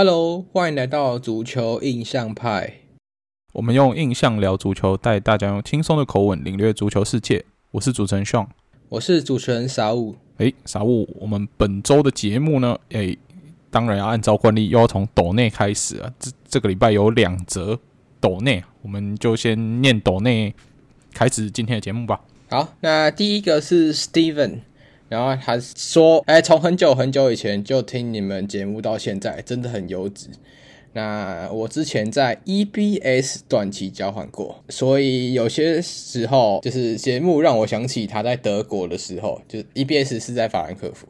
Hello，欢迎来到足球印象派。我们用印象聊足球，带大家用轻松的口吻领略足球世界。我是主持人 Sean，我是主持人傻物。诶，傻物，我们本周的节目呢？诶，当然要按照惯例，又要从抖内开始啊。这这个礼拜有两则抖内，我们就先念抖内，开始今天的节目吧。好，那第一个是 Steven。然后他说：“哎，从很久很久以前就听你们节目到现在，真的很优质。那我之前在 EBS 短期交换过，所以有些时候就是节目让我想起他在德国的时候，就是 EBS 是在法兰克福，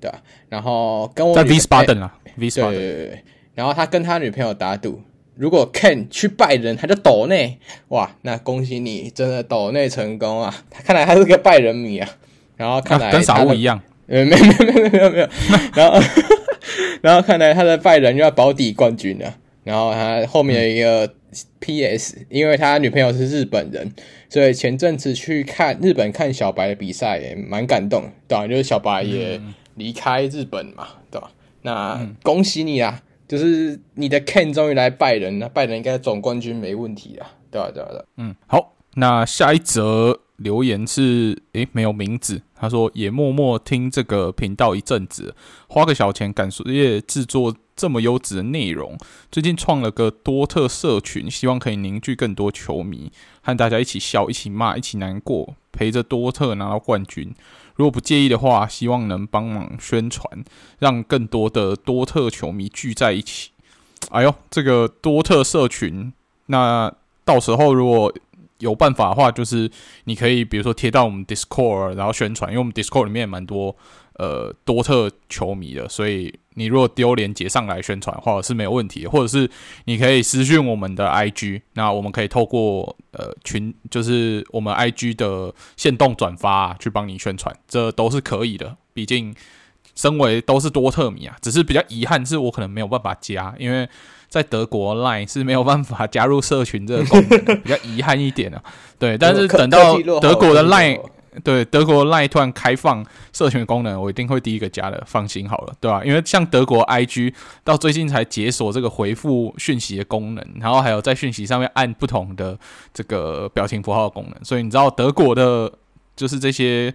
对吧？然后跟我在 Wiesbaden 啦，Wiesbaden 对对对。然后他跟他女朋友打赌，如果 Ken 去拜仁，他就抖内，哇，那恭喜你，真的抖内成功啊！他看来他是个拜仁迷啊。”然后看来、啊、跟傻物一样，呃，没有没有没有没有没有，然后 然后看来他的拜仁又要保底冠军了。然后他后面有一个 PS，因为他女朋友是日本人，所以前阵子去看日本看小白的比赛也蛮感动，对吧？就是小白也离开日本嘛，对吧？那恭喜你啊，就是你的 Ken 终于来拜仁了，拜仁应该总冠军没问题了，对吧？对吧？对，嗯，好，那下一则。留言是诶，没有名字。他说也默默听这个频道一阵子，花个小钱，感谢业制作这么优质的内容。最近创了个多特社群，希望可以凝聚更多球迷，和大家一起笑，一起骂，一起难过，陪着多特拿到冠军。如果不介意的话，希望能帮忙宣传，让更多的多特球迷聚在一起。哎呦，这个多特社群，那到时候如果。有办法的话，就是你可以比如说贴到我们 Discord，然后宣传，因为我们 Discord 里面也蛮多呃多特球迷的，所以你如果丢链接上来宣传的话是没有问题，或者是你可以私讯我们的 IG，那我们可以透过呃群，就是我们 IG 的线动转发去帮你宣传，这都是可以的。毕竟身为都是多特迷啊，只是比较遗憾是我可能没有办法加，因为。在德国 Line 是没有办法加入社群这个功能，比较遗憾一点啊。对，但是等到德国的 Line，对德国 Line 突然开放社群功能，我一定会第一个加的，放心好了，对吧？因为像德国 IG 到最近才解锁这个回复讯息的功能，然后还有在讯息上面按不同的这个表情符号的功能，所以你知道德国的，就是这些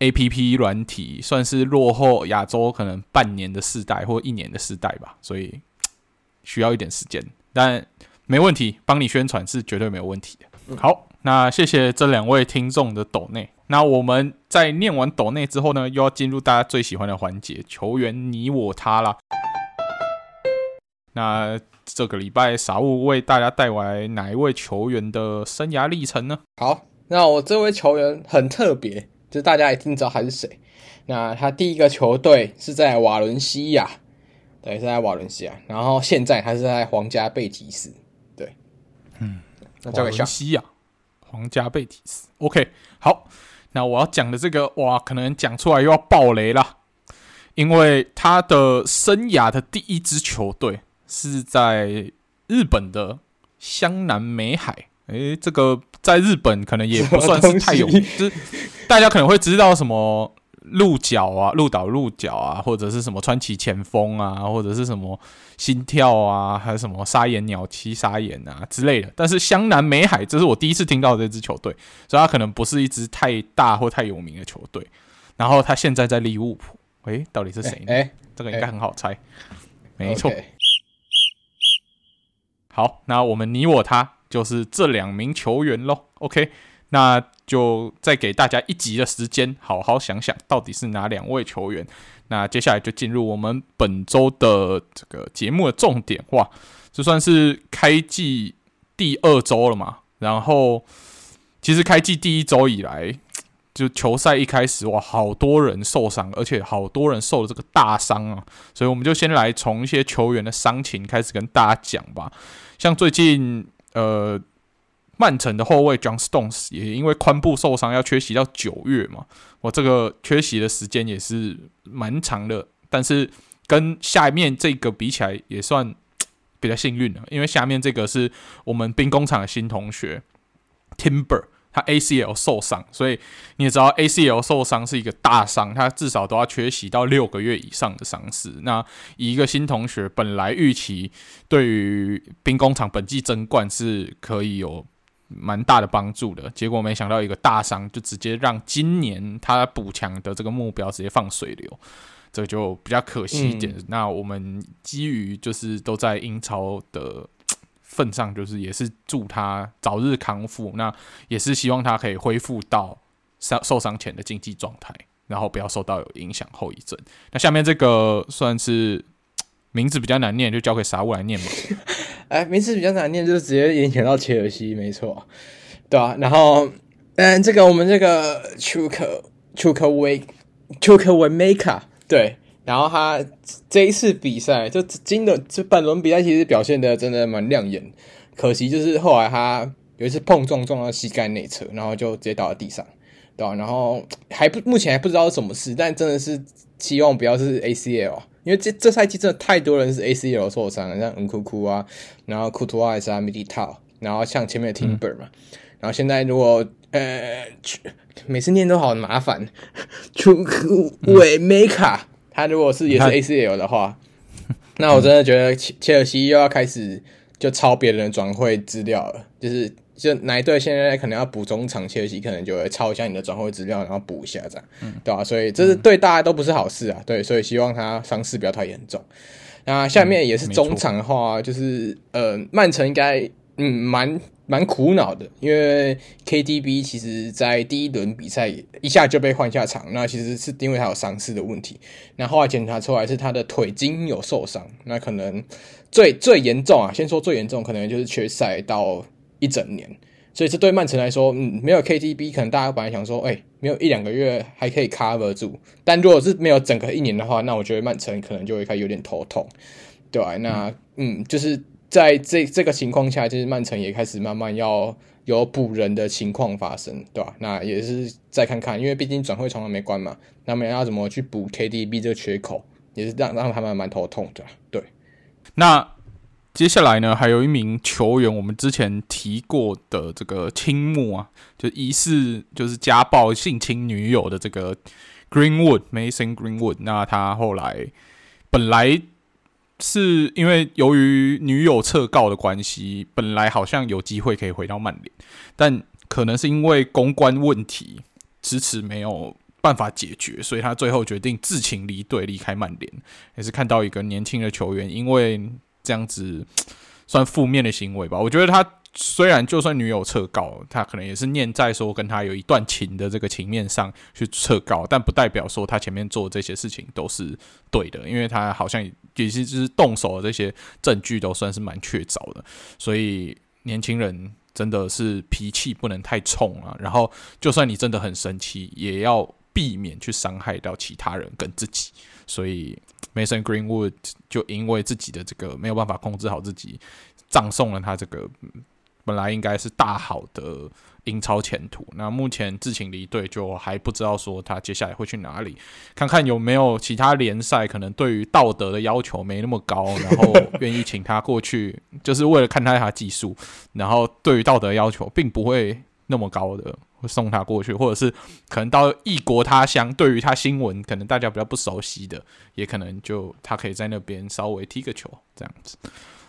APP 软体算是落后亚洲可能半年的世代或一年的世代吧，所以。需要一点时间，但没问题，帮你宣传是绝对没有问题的。好，那谢谢这两位听众的抖内。那我们在念完抖内之后呢，又要进入大家最喜欢的环节——球员你我他啦。那这个礼拜傻物为大家带来哪一位球员的生涯历程呢？好，那我这位球员很特别，就大家一定知道他是谁。那他第一个球队是在瓦伦西亚。对，是在瓦伦西亚，然后现在他是在皇家贝蒂斯。对，嗯，那瓦伦西亚，皇家贝蒂斯。OK，好，那我要讲的这个，哇，可能讲出来又要爆雷了，因为他的生涯的第一支球队是在日本的湘南美海。诶，这个在日本可能也不算是太有名，就是大家可能会知道什么。鹿角啊，鹿岛鹿角啊，或者是什么川崎前锋啊，或者是什么心跳啊，还有什么沙眼鸟七沙眼啊之类的。但是湘南美海，这是我第一次听到这支球队，所以它可能不是一支太大或太有名的球队。然后他现在在利物浦，诶，到底是谁呢？这个应该很好猜，欸、没错。好，那我们你我他就是这两名球员喽。OK。那就再给大家一集的时间，好好想想到底是哪两位球员。那接下来就进入我们本周的这个节目的重点。哇，这算是开季第二周了嘛？然后其实开季第一周以来，就球赛一开始，哇，好多人受伤，而且好多人受了这个大伤啊。所以我们就先来从一些球员的伤情开始跟大家讲吧。像最近，呃。曼城的后卫 John Stones 也因为髋部受伤要缺席到九月嘛，我这个缺席的时间也是蛮长的，但是跟下面这个比起来也算比较幸运的，因为下面这个是我们兵工厂的新同学 Timber，他 ACL 受伤，所以你也知道 ACL 受伤是一个大伤，他至少都要缺席到六个月以上的伤势。那以一个新同学本来预期对于兵工厂本季争冠是可以有蛮大的帮助的，结果没想到一个大伤就直接让今年他补强的这个目标直接放水流，这就比较可惜一点。嗯、那我们基于就是都在英超的。份上就是也是祝他早日康复，那也是希望他可以恢复到伤受伤前的竞技状态，然后不要受到有影响后遗症。那下面这个算是名字比较难念，就交给傻物来念吧。哎，名字比较难念，就是直接联想到切尔西，没错，对啊。然后，嗯，这个我们这个丘克丘克维丘克维梅卡，对。然后他这一次比赛，就今的这本轮比赛，其实表现的真的蛮亮眼。可惜就是后来他有一次碰撞撞到膝盖内侧，然后就直接倒在地上，对吧？然后还不目前还不知道什么事，但真的是希望不要是 ACL，因为这这赛季真的太多人是 ACL 受伤了，像恩库库啊，然后库图瓦斯啊，米利塔，然后像前面的 Timber 嘛，嗯、然后现在如果呃每次念都好麻烦，楚库维梅卡。他如果是也是 ACL 的话，那我真的觉得切切尔西又要开始就抄别人的转会资料了，就是就哪一队现在可能要补中场，切尔西可能就会抄一下你的转会资料，然后补一下这样，嗯、对吧、啊？所以这是对大家都不是好事啊，对，所以希望他伤势不要太严重。那下面也是中场的话，嗯、就是呃，曼城应该嗯蛮。蛮苦恼的，因为 KDB 其实在第一轮比赛一下就被换下场，那其实是因为他有伤势的问题。那后来检查出来是他的腿筋有受伤，那可能最最严重啊，先说最严重，可能就是缺赛到一整年。所以这对曼城来说，嗯，没有 KDB，可能大家本来想说，哎、没有一两个月还可以 cover 住，但如果是没有整个一年的话，那我觉得曼城可能就会开始有点头痛，对吧、那嗯，就是。在这这个情况下，就是曼城也开始慢慢要有补人的情况发生，对吧？那也是再看看，因为毕竟转会窗还没关嘛，那么要怎么去补 KDB 这个缺口，也是让让他们蛮头痛的。对，那接下来呢，还有一名球员，我们之前提过的这个青木啊，就疑似就是家暴性侵女友的这个 Greenwood Mason Greenwood，那他后来本来。是因为由于女友撤告的关系，本来好像有机会可以回到曼联，但可能是因为公关问题迟迟没有办法解决，所以他最后决定自请离队，离开曼联。也是看到一个年轻的球员，因为这样子算负面的行为吧。我觉得他。虽然就算女友撤告，他可能也是念在说跟他有一段情的这个情面上去撤告，但不代表说他前面做这些事情都是对的，因为他好像也是就是动手的这些证据都算是蛮确凿的，所以年轻人真的是脾气不能太冲啊，然后就算你真的很生气，也要避免去伤害到其他人跟自己，所以 Mason Greenwood 就因为自己的这个没有办法控制好自己，葬送了他这个。本来应该是大好的英超前途，那目前自请离队，就还不知道说他接下来会去哪里，看看有没有其他联赛可能对于道德的要求没那么高，然后愿意请他过去，就是为了看他他技术，然后对于道德要求并不会那么高的，会送他过去，或者是可能到异国他乡，对于他新闻可能大家比较不熟悉的，也可能就他可以在那边稍微踢个球这样子。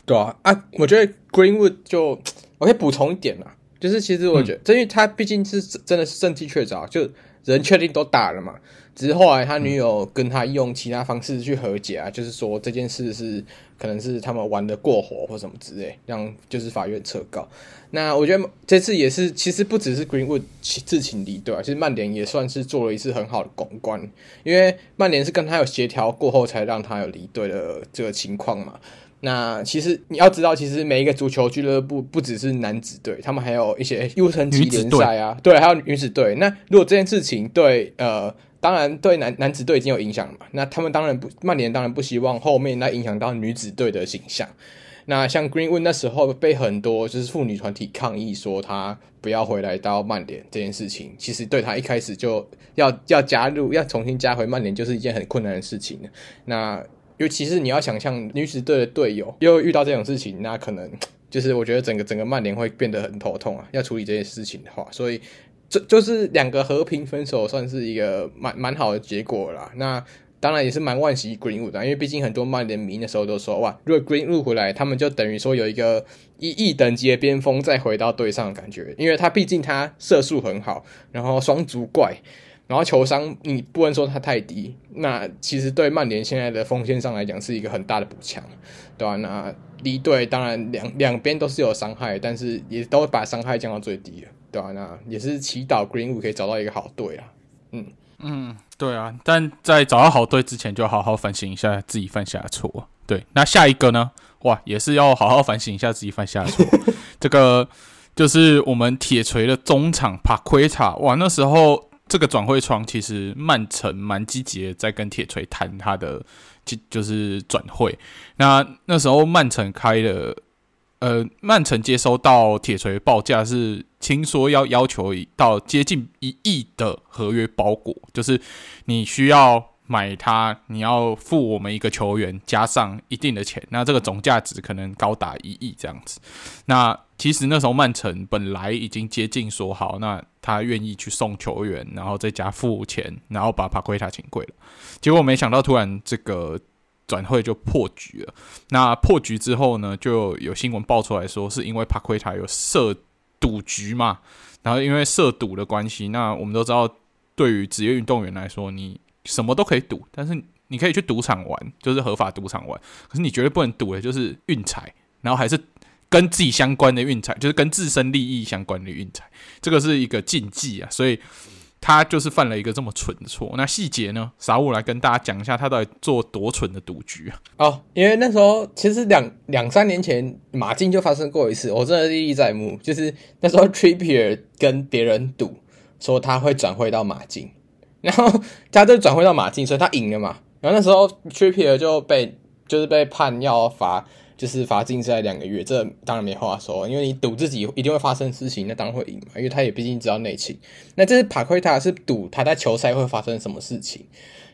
对啊，啊，我觉得 Greenwood 就。我可以补充一点啦，就是其实我觉得，因为他毕竟是真的是证据确凿，就人确定都打了嘛。只是后来他女友跟他用其他方式去和解啊，就是说这件事是可能是他们玩的过火或什么之类，让就是法院撤告。那我觉得这次也是，其实不只是 Greenwood 自情离队啊，其实曼联也算是做了一次很好的公关，因为曼联是跟他有协调过后才让他有离队的这个情况嘛。那其实你要知道，其实每一个足球俱乐部不只是男子队，他们还有一些 U 层级联赛啊，对，还有女子队。那如果这件事情对呃，当然对男男子队已经有影响了嘛，那他们当然不，曼联当然不希望后面那影响到女子队的形象。那像 Greenwood 那时候被很多就是妇女团体抗议说他不要回来到曼联这件事情，其实对他一开始就要要加入要重新加回曼联就是一件很困难的事情。那尤其是你要想象女子队的队友又遇到这种事情，那可能就是我觉得整个整个曼联会变得很头痛啊，要处理这件事情的话，所以这就是两个和平分手，算是一个蛮蛮好的结果啦。那当然也是蛮万喜 Greenwood 的，因为毕竟很多曼联迷的时候都说，哇，如果 Greenwood 回来，他们就等于说有一个一亿等级的边锋再回到队上的感觉，因为他毕竟他射术很好，然后双足怪。然后球商你不能说它太低，那其实对曼联现在的锋线上来讲是一个很大的补强，对吧、啊？那离队当然两两边都是有伤害，但是也都把伤害降到最低了，对、啊？那也是祈祷 Greenwood 可以找到一个好队啊。嗯嗯，对啊，但在找到好队之前，就要好好反省一下自己犯下的错。对，那下一个呢？哇，也是要好好反省一下自己犯下的错。这个就是我们铁锤的中场帕奎塔，哇，那时候。这个转会窗其实曼城蛮积极的，在跟铁锤谈他的就就是转会。那那时候曼城开了，呃，曼城接收到铁锤报价是听说要要求到接近一亿的合约包裹，就是你需要。买他，你要付我们一个球员加上一定的钱，那这个总价值可能高达一亿这样子。那其实那时候曼城本来已经接近说好，那他愿意去送球员，然后再加付钱，然后把帕奎塔请贵了。结果没想到突然这个转会就破局了。那破局之后呢，就有新闻爆出来说，是因为帕奎塔有涉赌局嘛，然后因为涉赌的关系，那我们都知道，对于职业运动员来说，你。什么都可以赌，但是你可以去赌场玩，就是合法赌场玩。可是你绝对不能赌的，就是运彩，然后还是跟自己相关的运彩，就是跟自身利益相关的运彩，这个是一个禁忌啊。所以他就是犯了一个这么蠢的错。那细节呢？傻物来跟大家讲一下，他到底做多蠢的赌局啊？哦，因为那时候其实两两三年前马竞就发生过一次，我真的历历在目，就是那时候 Trippier 跟别人赌，说他会转会到马竞。然后他就转会到马竞，所以他赢了嘛。然后那时候 Trippier 就被就是被判要罚，就是罚禁赛两个月。这当然没话说，因为你赌自己一定会发生事情，那当然会赢嘛。因为他也毕竟知道内情。那这是帕奎塔是赌他在球赛会发生什么事情，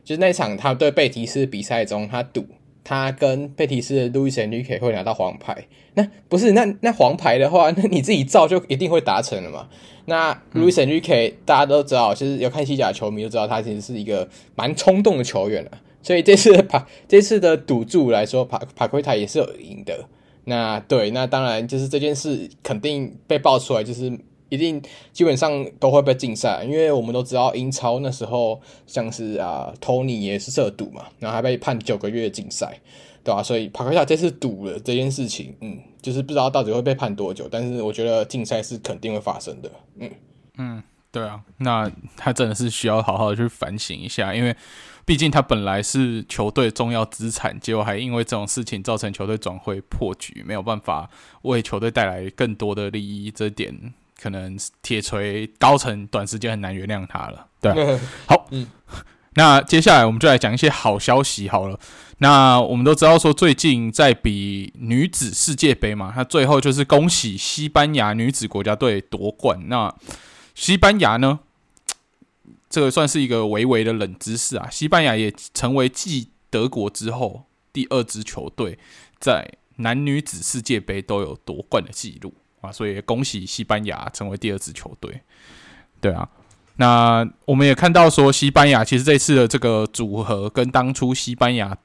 就是那场他对贝蒂斯比赛中，他赌他跟贝蒂斯的路易斯里克会拿到黄牌。那不是那那黄牌的话，那你自己造就一定会达成了嘛。那 Luis Enrique 大家都知道，其实有看西甲球迷都知道，他其实是一个蛮冲动的球员了。所以这次的帕这次的赌注来说，帕帕奎塔也是有赢的。那对，那当然就是这件事肯定被爆出来，就是一定基本上都会被禁赛，因为我们都知道英超那时候像是啊托尼也是涉赌嘛，然后还被判九个月禁赛。对啊，所以帕奎塔这次赌了这件事情，嗯，就是不知道到底会被判多久，但是我觉得禁赛是肯定会发生的，嗯嗯，对啊，那他真的是需要好好的去反省一下，因为毕竟他本来是球队重要资产，结果还因为这种事情造成球队转会破局，没有办法为球队带来更多的利益，这点可能铁锤高层短时间很难原谅他了，对啊，好，嗯。那接下来我们就来讲一些好消息好了。那我们都知道说最近在比女子世界杯嘛，那最后就是恭喜西班牙女子国家队夺冠。那西班牙呢，这个算是一个微微的冷知识啊。西班牙也成为继德国之后第二支球队在男女子世界杯都有夺冠的记录啊，所以恭喜西班牙成为第二支球队。对啊。那我们也看到说，西班牙其实这次的这个组合跟当初西班牙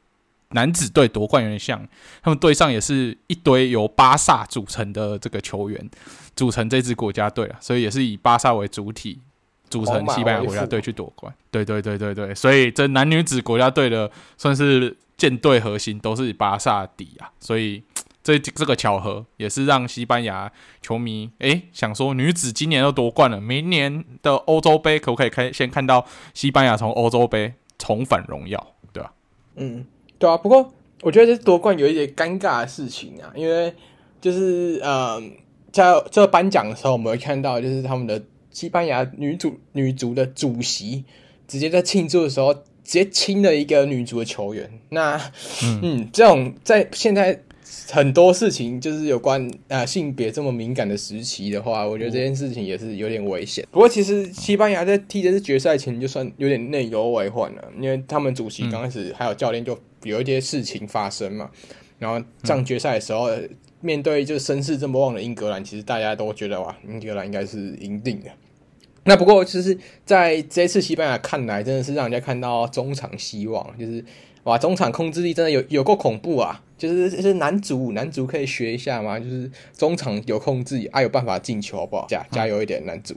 男子队夺冠有点像，他们队上也是一堆由巴萨组成的这个球员组成这支国家队啊，所以也是以巴萨为主体组成西班牙国家队去夺冠。对对对对对，所以这男女子国家队的算是舰队核心都是巴萨底啊，所以。这这个巧合也是让西班牙球迷诶想说，女子今年都夺冠了，明年的欧洲杯可不可以开先看到西班牙从欧洲杯重返荣耀，对吧？嗯，对啊。不过我觉得这夺冠有一点尴尬的事情啊，因为就是呃，在这颁奖的时候，我们会看到就是他们的西班牙女主女足的主席直接在庆祝的时候直接亲了一个女足的球员。那嗯，嗯，这种在现在。很多事情就是有关啊、呃、性别这么敏感的时期的话，我觉得这件事情也是有点危险。不过其实西班牙在踢这次决赛前就算有点内忧外患了，因为他们主席刚开始还有教练就有一些事情发生嘛，然后上决赛的时候。面对就声势这么旺的英格兰，其实大家都觉得哇，英格兰应该是赢定的。那不过，就是在这次西班牙看来，真的是让人家看到中场希望，就是哇，中场控制力真的有有够恐怖啊！就是就是男足，男足可以学一下嘛？就是中场有控制，啊有办法进球，好不好？加加油一点，男足，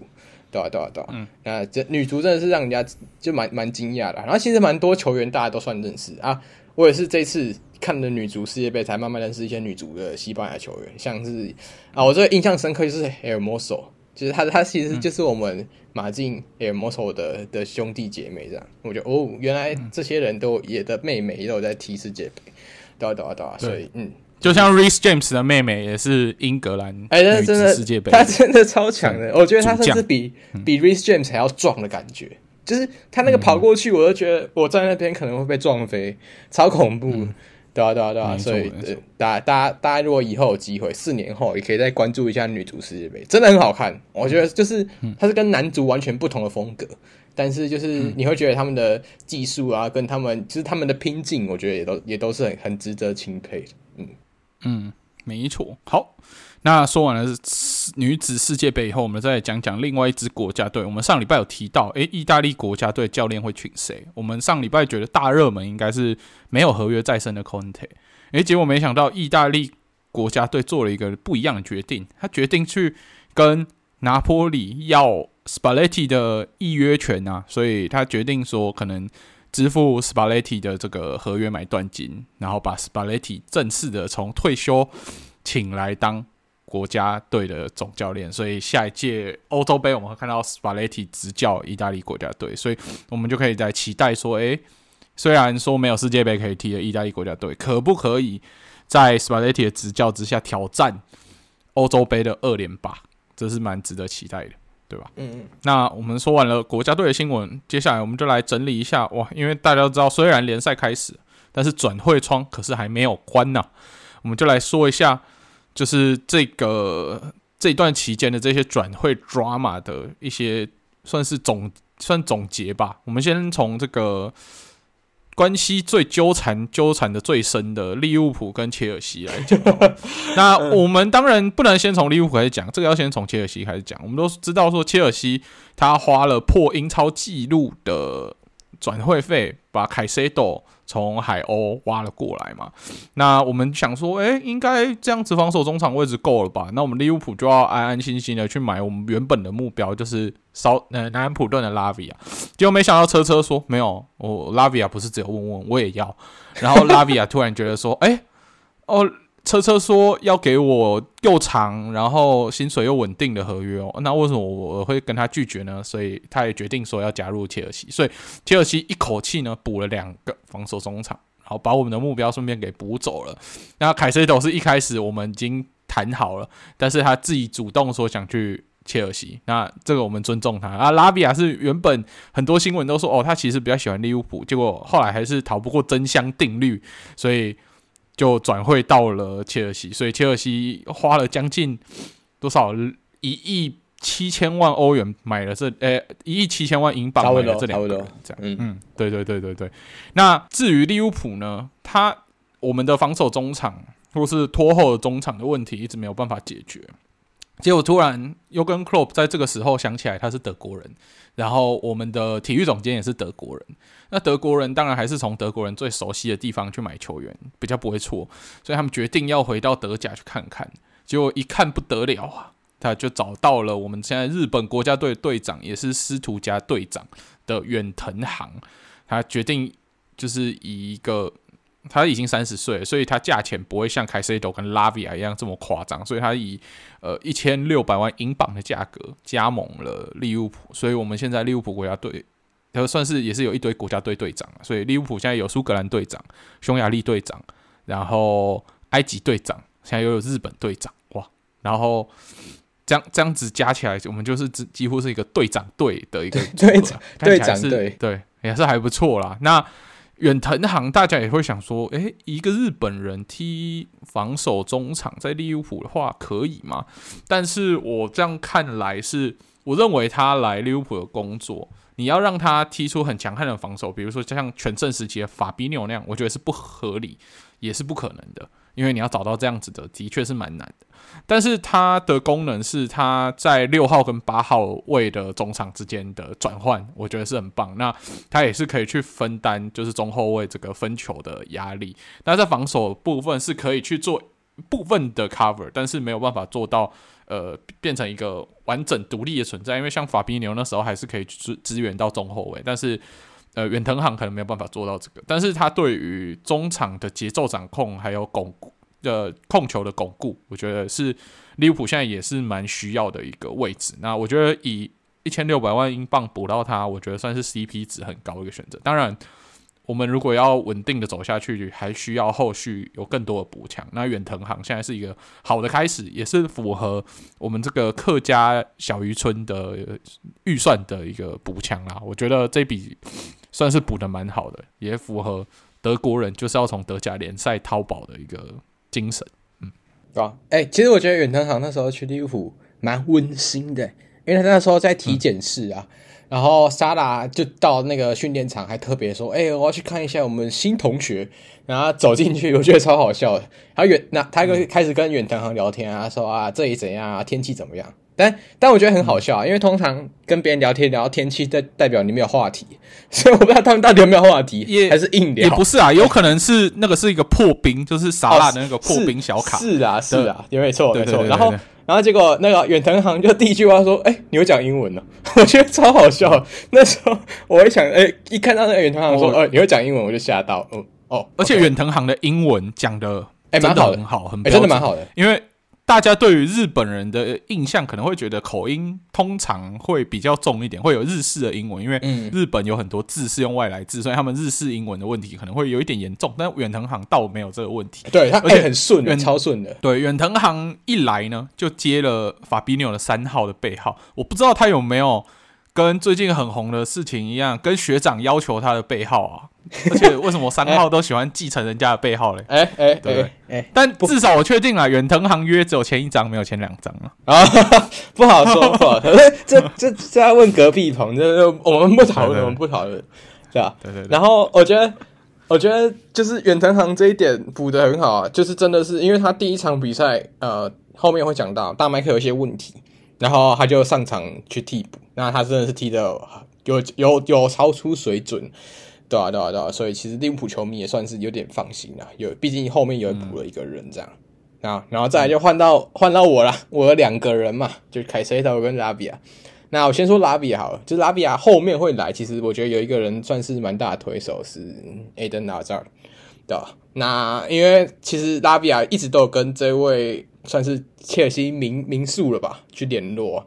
对啊对啊对啊。嗯，那这女足真的是让人家就蛮蛮惊讶的。然后其实蛮多球员大家都算认识啊，我也是这次。看了女足世界杯，才慢慢认识一些女足的西班牙球员，像是啊，我最印象深刻就是 Hermoso，就是他，他其实就是我们马竞 Hermoso 的的兄弟姐妹这样。我觉得哦，原来这些人都也的妹妹也有在踢世界杯，对啊对啊对啊，所以嗯，就像 Reece James 的妹妹也是英格兰，哎，那真的世界杯，她真的超强的，我觉得她甚至比比 Reece James 还要壮的感觉，就是她那个跑过去，我都觉得我在那边可能会被撞飞，超恐怖。嗯对啊，对啊，对啊，所以大家，大家，大家如果以后有机会，四年后也可以再关注一下女足世界杯，真的很好看。我觉得就是它是跟男足完全不同的风格，但是就是你会觉得他们的技术啊，跟他们就是他们的拼劲，我觉得也都也都是很很值得钦佩的。嗯嗯，没错。好。那说完了是女子世界杯以后，我们再讲讲另外一支国家队。我们上礼拜有提到，诶，意大利国家队教练会请谁？我们上礼拜觉得大热门应该是没有合约在身的 Conte。诶，结果没想到意大利国家队做了一个不一样的决定，他决定去跟拿坡里要 Spalletti 的预约权啊，所以他决定说可能支付 Spalletti 的这个合约买断金，然后把 Spalletti 正式的从退休请来当。国家队的总教练，所以下一届欧洲杯我们会看到斯帕雷蒂执教意大利国家队，所以我们就可以在期待说，诶，虽然说没有世界杯可以踢的意大利国家队，可不可以在斯帕雷蒂的执教之下挑战欧洲杯的二连霸？这是蛮值得期待的，对吧？嗯嗯。那我们说完了国家队的新闻，接下来我们就来整理一下哇，因为大家都知道，虽然联赛开始，但是转会窗可是还没有关呢，我们就来说一下。就是这个这段期间的这些转会 drama 的一些算是总算总结吧。我们先从这个关系最纠缠、纠缠的最深的利物浦跟切尔西来讲。那我们当然不能先从利物浦开始讲，这个要先从切尔西开始讲。我们都知道说，切尔西他花了破英超纪录的转会费，把凯塞多从海鸥挖了过来嘛？那我们想说，诶，应该这样子防守中场位置够了吧？那我们利物浦就要安安心心的去买我们原本的目标，就是烧呃南安普顿的拉维亚。结果没想到车车说没有，我拉维亚不是只有问问，我也要。然后拉维亚突然觉得说，诶，哦。车车说要给我又长，然后薪水又稳定的合约哦，那为什么我会跟他拒绝呢？所以他也决定说要加入切尔西，所以切尔西一口气呢补了两个防守中场，然后把我们的目标顺便给补走了。那凯塞多是一开始我们已经谈好了，但是他自己主动说想去切尔西，那这个我们尊重他啊。拉比亚是原本很多新闻都说哦，他其实比较喜欢利物浦，结果后来还是逃不过真香定律，所以。就转会到了切尔西，所以切尔西花了将近多少一亿七千万欧元买了这，呃，一亿七千万英镑买了这两个，这样，嗯。嗯，对对对对对。那至于利物浦呢，他我们的防守中场或是拖后的中场的问题一直没有办法解决，结果突然又跟 Klopp 在这个时候想起来他是德国人。然后我们的体育总监也是德国人，那德国人当然还是从德国人最熟悉的地方去买球员，比较不会错，所以他们决定要回到德甲去看看。结果一看不得了啊，他就找到了我们现在日本国家队队长，也是斯图加队长的远藤航，他决定就是以一个。他已经三十岁了，所以他价钱不会像凯塞多跟拉比亚一样这么夸张，所以他以呃一千六百万英镑的价格加盟了利物浦，所以我们现在利物浦国家队，他算是也是有一堆国家队队长，所以利物浦现在有苏格兰队长、匈牙利队长，然后埃及队长，现在又有日本队长，哇，然后这样这样子加起来，我们就是几几乎是一个队长队的一个队长队长队，对，也是还不错啦。那远藤航大家也会想说，诶，一个日本人踢防守中场在利物浦的话可以吗？但是我这样看来是，我认为他来利物浦的工作，你要让他踢出很强悍的防守，比如说就像全盛时期的法比纽那样，我觉得是不合理，也是不可能的。因为你要找到这样子的，的确是蛮难的。但是它的功能是它在六号跟八号位的中场之间的转换，我觉得是很棒。那它也是可以去分担，就是中后卫这个分球的压力。那在防守部分是可以去做部分的 cover，但是没有办法做到呃变成一个完整独立的存在。因为像法比牛那时候还是可以支支援到中后卫，但是。呃，远藤航可能没有办法做到这个，但是他对于中场的节奏掌控，还有巩固的控球的巩固，我觉得是利物浦现在也是蛮需要的一个位置。那我觉得以一千六百万英镑补到他，我觉得算是 CP 值很高的一个选择。当然。我们如果要稳定的走下去，还需要后续有更多的补强。那远藤航现在是一个好的开始，也是符合我们这个客家小渔村的预算的一个补强啦。我觉得这笔算是补得蛮好的，也符合德国人就是要从德甲联赛淘宝的一个精神。嗯，对吧？哎，其实我觉得远藤航那时候去利物浦蛮温馨的，因为他那时候在体检室啊。然后沙拉就到那个训练场，还特别说：“哎、我要去看一下我们新同学。”然后走进去，我觉得超好笑的。然后远那他就开始跟远藤航聊天啊，说啊这里怎样啊，天气怎么样？但但我觉得很好笑啊，因为通常跟别人聊天聊天气，代代表你没有话题，所以我不知道他们到底有没有话题，也还是硬聊。也不是啊，有可能是那个是一个破冰，就是沙拉的那个破冰小卡。哦、是，是啊，是啊，也没错，没错。然后。然后结果那个远藤航就第一句话说：“哎，你会讲英文呢？” 我觉得超好笑。那时候我一想，哎，一看到那个远藤航说：“哎，你会讲英文？”我就吓到。哦哦，而且远藤航的英文讲的哎蛮好，很好，很真的蛮好的，因为。大家对于日本人的印象可能会觉得口音通常会比较重一点，会有日式的英文，因为日本有很多字是用外来字，所以他们日式英文的问题可能会有一点严重。但远藤航倒没有这个问题，对，他而且很顺，超顺的。对，远藤航一来呢，就接了法比纽的三号的背号，我不知道他有没有跟最近很红的事情一样，跟学长要求他的背号啊。而且为什么三号都喜欢继承人家的背号嘞？哎哎、欸，对，哎、欸，但至少我确定了，远藤航约只有签一张，没有签两张啊啊，不好说，不好说。这这这要问隔壁棚，这我们不讨论，我们不讨论，对吧？对对。然后我觉得，我觉得就是远藤航这一点补的很好啊，就是真的是因为他第一场比赛，呃，后面会讲到大麦克有一些问题，然后他就上场去替补，那他真的是踢的有有有超出水准。对啊，对啊，对啊，所以其实利物浦球迷也算是有点放心了，有，毕竟后面有补了一个人这样，啊、然后再来就换到换到我了，我有两个人嘛，就是凯塞特跟拉比亚。那我先说拉比亚好了，就拉比亚后面会来，其实我觉得有一个人算是蛮大的推手是 Eden Hazard，对吧？那因为其实拉比亚一直都跟这位算是切尔西名名宿了吧去联络。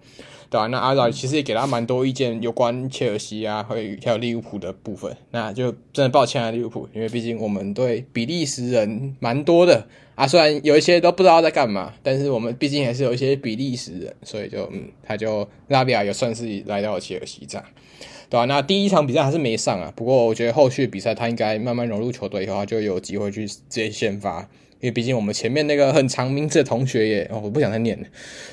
对啊，那阿扎其实也给他蛮多意见，有关切尔西啊，还有还有利物浦的部分。那就真的抱歉啊，利物浦，因为毕竟我们对比利时人蛮多的啊，虽然有一些都不知道在干嘛，但是我们毕竟还是有一些比利时人，所以就嗯，他就拉比亚也算是来到了切尔西这样，对啊，那第一场比赛还是没上啊，不过我觉得后续比赛他应该慢慢融入球队以后，他就有机会去直接先发。因为毕竟我们前面那个很长名字的同学也哦，我不想再念了，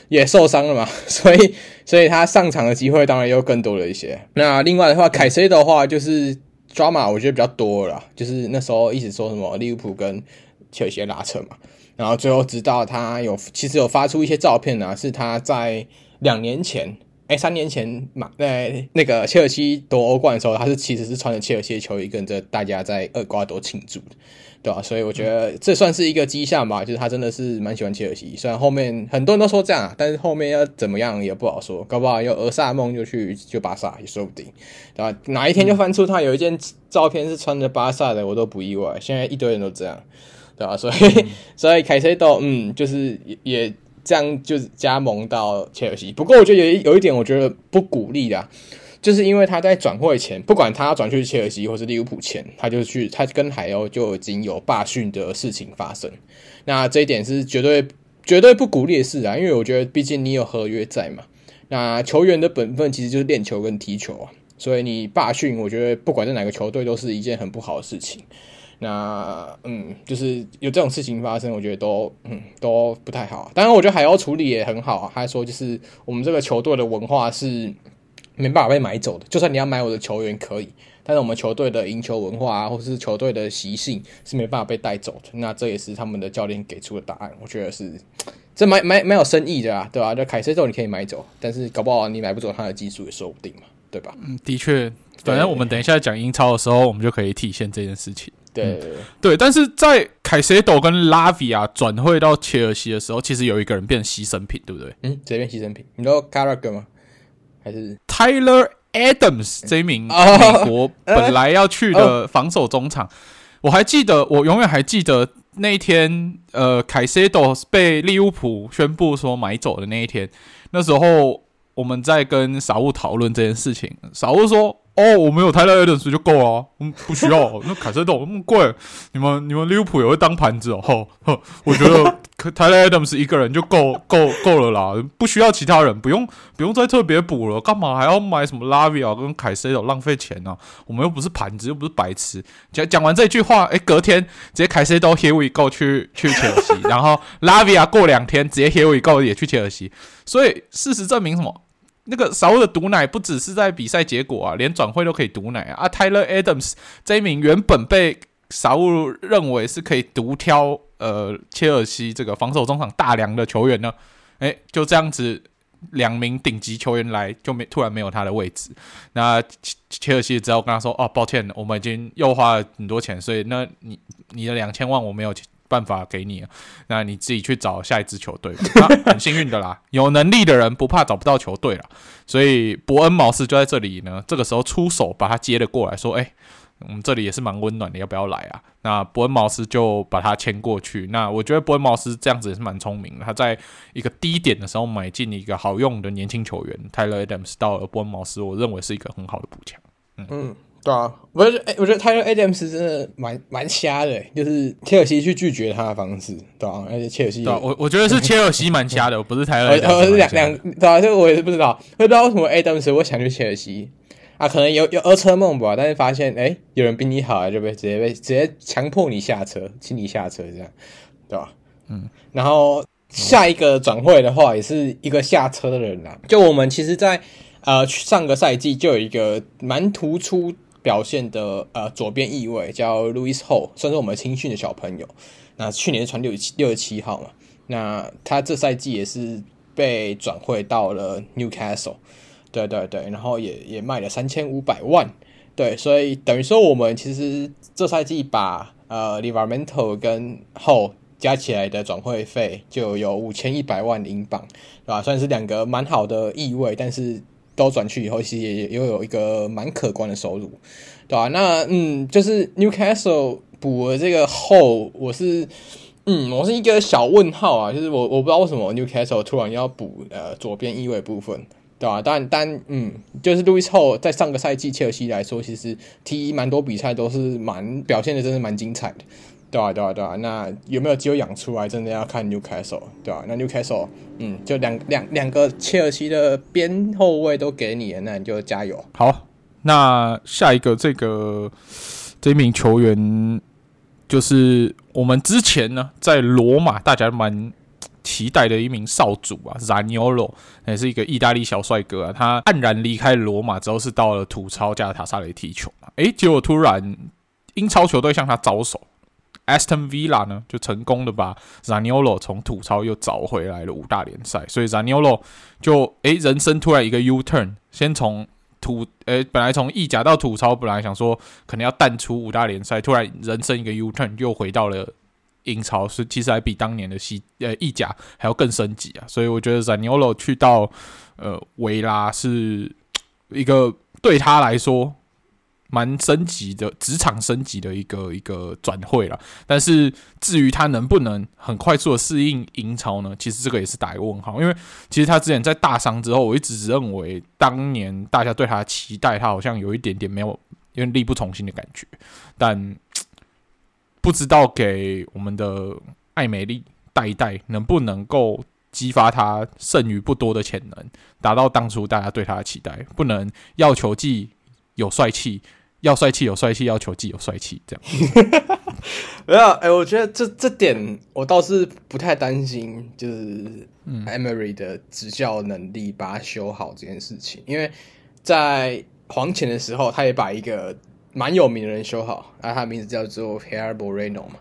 也受伤了嘛，所以所以他上场的机会当然又更多了一些。那另外的话，凯塞的话就是抓马，我觉得比较多了啦，就是那时候一直说什么利物浦跟切尔西拉扯嘛，然后最后直到他有其实有发出一些照片啊，是他在两年前，哎，三年前嘛，在那个切尔西夺欧冠的时候，他是其实是穿着切尔西的球衣跟着大家在厄瓜多庆祝的。对啊，所以我觉得这算是一个迹象吧，就是他真的是蛮喜欢切尔西。虽然后面很多人都说这样，但是后面要怎么样也不好说，搞不好有俄萨梦就去就巴萨也说不定，对吧？哪一天就翻出他有一件照片是穿着巴萨的，我都不意外。现在一堆人都这样，对吧？所以、嗯、所以凯塞多嗯，就是也也这样就是加盟到切尔西。不过我觉得有有一点我觉得不鼓励的。就是因为他在转会前，不管他转去切尔西或是利物浦前，他就去，他跟海鸥就已经有罢训的事情发生。那这一点是绝对绝对不鼓励的事啊，因为我觉得毕竟你有合约在嘛。那球员的本分其实就是练球跟踢球啊，所以你罢训，我觉得不管在哪个球队都是一件很不好的事情。那嗯，就是有这种事情发生，我觉得都嗯都不太好。当然，我觉得海鸥处理也很好啊，他说就是我们这个球队的文化是没办法被买走的，就算你要买我的球员可以，但是我们球队的赢球文化啊，或是球队的习性是没办法被带走的。那这也是他们的教练给出的答案，我觉得是 这蛮蛮蛮有深意的啊，对吧？就凯塞多你可以买走，但是搞不好你买不走他的技术也说不定嘛，对吧？嗯，的确，反正我们等一下讲英超的时候，我们就可以体现这件事情。对对，对，但是在凯塞斗跟拉比亚转会到切尔西的时候，其实有一个人变成牺牲品，对不对？嗯，谁变牺牲品？你说 Carragher 吗？还是 Tyler Adams 这一名美国 本来要去的防守中场？我还记得，我永远还记得那一天，呃，凯塞多被利物浦宣布说买走的那一天。那时候我们在跟傻物讨论这件事情，傻物说。哦，我们有泰勒·艾登斯就够了，啊，嗯，不需要。那凯塞多那么贵，你们你们利物浦也会当盘子哦。呵，我觉得泰勒·艾登斯一个人就够 够够了啦，不需要其他人，不用不用再特别补了，干嘛还要买什么拉维亚跟凯塞多，浪费钱呢，啊？我们又不是盘子，又不是白痴。讲讲完这句话，哎，隔天直接凯塞都 Here we go 去去切尔西，然后拉维亚过两天直接 Here we go 也去切尔西。所以事实证明什么？那个少的毒奶不只是在比赛结果啊，连转会都可以毒奶啊！啊，Tyler Adams 这一名原本被少物认为是可以独挑呃切尔西这个防守中场大梁的球员呢，诶，就这样子两名顶级球员来就没突然没有他的位置，那切尔西只好跟他说哦，抱歉，我们已经又花了很多钱，所以那你你的两千万我没有。办法给你，那你自己去找下一支球队。那很幸运的啦，有能力的人不怕找不到球队啦。所以伯恩茅斯就在这里呢，这个时候出手把他接了过来，说：“哎，我们这里也是蛮温暖的，要不要来啊？”那伯恩茅斯就把他签过去。那我觉得伯恩茅斯这样子也是蛮聪明的，他在一个低点的时候买进一个好用的年轻球员，Tyler Adams 到了伯恩茅斯，我认为是一个很好的补强。嗯。嗯对啊，我觉得，我觉得 Tyler Adams 真的蛮蛮瞎的，就是切尔西去拒绝他的方式，对啊，而且切尔西，我我觉得是切尔西蛮瞎的，不是 Tyler，呃，是两两，对啊，这个我也是不知道，我也不知道为什么 Adams 会想去切尔西啊，可能有有二车梦吧，但是发现哎，有人比你好，就被直接被直接强迫你下车，请你下车这样，对吧？嗯，然后下一个转会的话，也是一个下车的人啊，就我们其实在，在呃上个赛季就有一个蛮突出。表现的呃左边翼位叫 Louis Hall，算是我们青训的小朋友。那去年是穿六十七六十七号嘛，那他这赛季也是被转会到了 Newcastle，对对对，然后也也卖了三千五百万，对，所以等于说我们其实这赛季把呃 Livramento 跟 Hall 加起来的转会费就有五千一百万英镑，对吧？算是两个蛮好的意味，但是。都转去以后，其实也也有一个蛮可观的收入，对吧、那嗯，就是 Newcastle 补了这个后，我是嗯，我是一个小问号啊，就是我我不知道为什么 Newcastle 突然要补呃左边翼位部分，对、啊？但但嗯，就是 Lewis Hall 在上个赛季切尔西来说，其实踢蛮多比赛都是蛮表现的，真的蛮精彩的。对啊，对啊，对啊，那有没有机会养出来，真的要看 Newcastle，对啊，那 Newcastle，嗯，就两两两个切尔西的边后卫都给你了，那你就加油。好，那下一个这个这名球员，就是我们之前呢在罗马大家蛮期待的一名少主啊，Zaniolo，也是一个意大利小帅哥啊，他黯然离开罗马之后是到了土超加塔萨雷踢球嘛，诶，结果突然英超球队向他招手。Aston Villa 呢，就成功的把 Zaniolo 从土超又找回来了五大联赛，所以 Zaniolo 就诶、人生突然一个 U turn，先从土诶、本来从意甲到土超，本来想说可能要淡出五大联赛，突然人生一个 U turn，又回到了英超，是其实还比当年的西呃意甲还要更升级啊，所以我觉得 Zaniolo 去到呃维拉是一个对他来说。蛮升级的职场升级的一个一个转会了，但是至于他能不能很快速的适应英超呢？其实这个也是打一个问号，因为其实他之前在大伤之后，我一直认为当年大家对他的期待，他好像有一点点没有，因为力不从心的感觉，但不知道给我们的艾美丽带一带，能不能够激发她剩余不多的潜能，达到当初大家对她的期待，不能要球技。有帅气，要帅气有帅气，要球技有帅气，这样。没有，哎、欸，我觉得这这点我倒是不太担心，就是 Emery 的执教能力把它修好这件事情，因为在黄潜的时候，他也把一个蛮有名的人修好，啊，他的名字叫做 Gerard Moreno 嘛，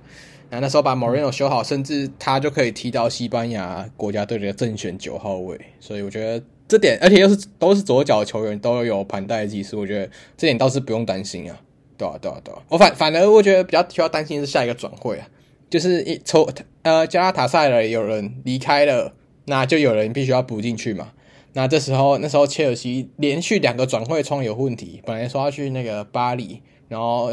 然后那时候把 Moreno 修好，甚至他就可以踢到西班牙国家队的正选九号位，所以我觉得这点，而且又是都是左脚的球员，都有盘带技术，我觉得这点倒是不用担心啊。对啊，对啊，对啊，我反反而我觉得比较需要担心的是下一个转会啊，就是一抽呃加拉塔塞尔有人离开了，那就有人必须要补进去嘛。那这时候那时候切尔西连续两个转会窗有问题，本来说要去那个巴黎，然后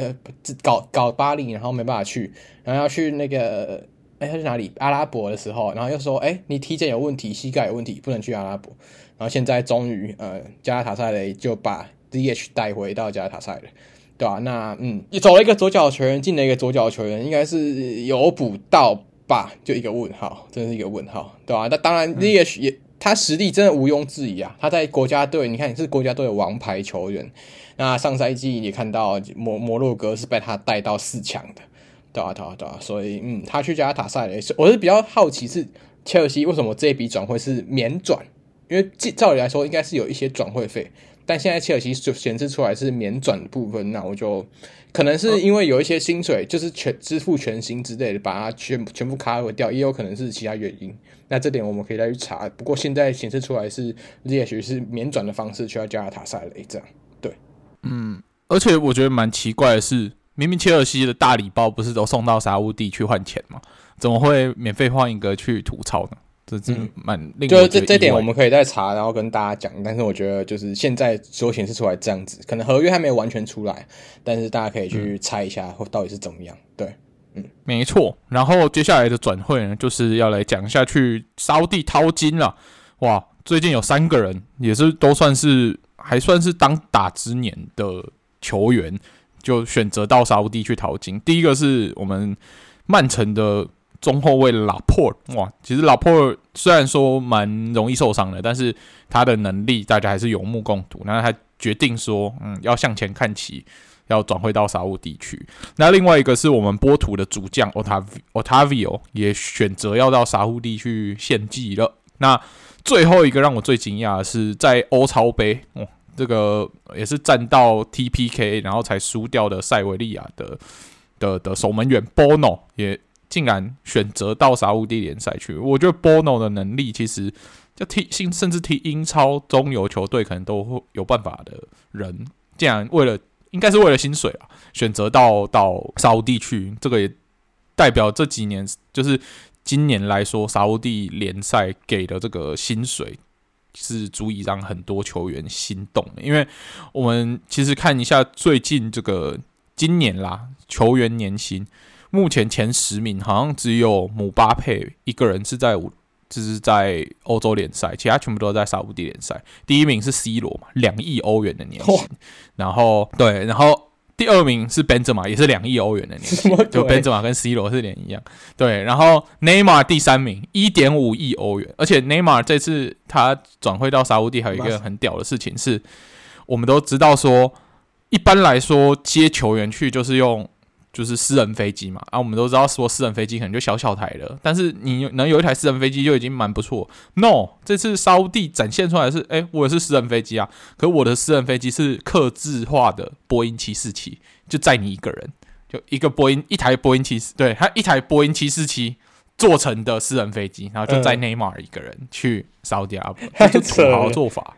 搞搞巴黎，然后没办法去，然后要去那个哎他去哪里阿拉伯的时候，然后又说哎你体检有问题，膝盖有问题，不能去阿拉伯。然后现在终于呃加拉塔赛雷就把 DH 带回到加拉塔赛了。对吧、啊？那嗯，你走了一个左脚球员，进了一个左脚球员，应该是有补到吧？就一个问号，真的是一个问号，对吧、啊？那当然，D H 也他实力真的毋庸置疑啊！他在国家队，你看你是国家队的王牌球员。那上赛季你看到摩摩洛哥是被他带到四强的，对啊，对啊，对啊。所以嗯，他去加拉塔萨雷，我是比较好奇是切尔西为什么这一笔转会是免转？因为照理来说应该是有一些转会费。但现在切尔西就显示出来是免转部分，那我就可能是因为有一些薪水就是全支付全薪之类的，把它全全部 cover 掉，也有可能是其他原因。那这点我们可以再去查。不过现在显示出来是也许是免转的方式需要加拉塔萨雷这样。对，嗯，而且我觉得蛮奇怪的是，明明切尔西的大礼包不是都送到沙乌地去换钱吗？怎么会免费换一个去吐槽呢？这真蛮令，就是这这点我们可以再查，然后跟大家讲。但是我觉得就是现在所显示出来这样子，可能合约还没有完全出来，但是大家可以去猜一下，或到底是怎么样。对，嗯，没错。然后接下来的转会呢，就是要来讲一下去沙乌地淘金了。哇，最近有三个人也是都算是还算是当打之年的球员，就选择到沙乌地去淘金。第一个是我们曼城的。中后卫拉破，哇，其实拉破虽然说蛮容易受伤的，但是他的能力大家还是有目共睹。那他决定说，嗯，要向前看齐，要转会到沙乌地区。那另外一个是我们波图的主将 Otavio 也选择要到沙乌地去献祭了。那最后一个让我最惊讶的是在欧超杯，哦，这个也是战到 TPK，然后才输掉的塞维利亚的的的守门员 Bono 也。竟然选择到沙乌地联赛去，我觉得 Bono 的能力其实就踢甚至踢英超中游球队可能都会有办法的人，竟然为了应该是为了薪水啊，选择到到沙乌地去，这个也代表这几年就是今年来说，沙乌地联赛给的这个薪水是足以让很多球员心动的，因为我们其实看一下最近这个今年啦，球员年薪。目前前十名好像只有姆巴佩一个人是在五，就是在欧洲联赛，其他全部都在沙乌地联赛。第一名是 C 罗嘛，两亿欧元的年薪。然后对，然后第二名是本泽马，也是两亿欧元的年薪。就本泽马跟 C 罗是连一样。对，然后内马尔第三名，一点五亿欧元。而且内马尔这次他转会到沙乌地，还有一个很屌的事情是，我们都知道说，一般来说接球员去就是用。就是私人飞机嘛，啊，我们都知道说私人飞机可能就小小台了，但是你能有一台私人飞机就已经蛮不错。No，这次沙乌地展现出来的是，诶，我也是私人飞机啊，可我的私人飞机是刻制化的波音七四七，就载你一个人，就一个波音一台波音七四，对，它一台波音七四七做成的私人飞机，然后就载内马尔一个人去沙乌地阿拉伯，就土豪做法。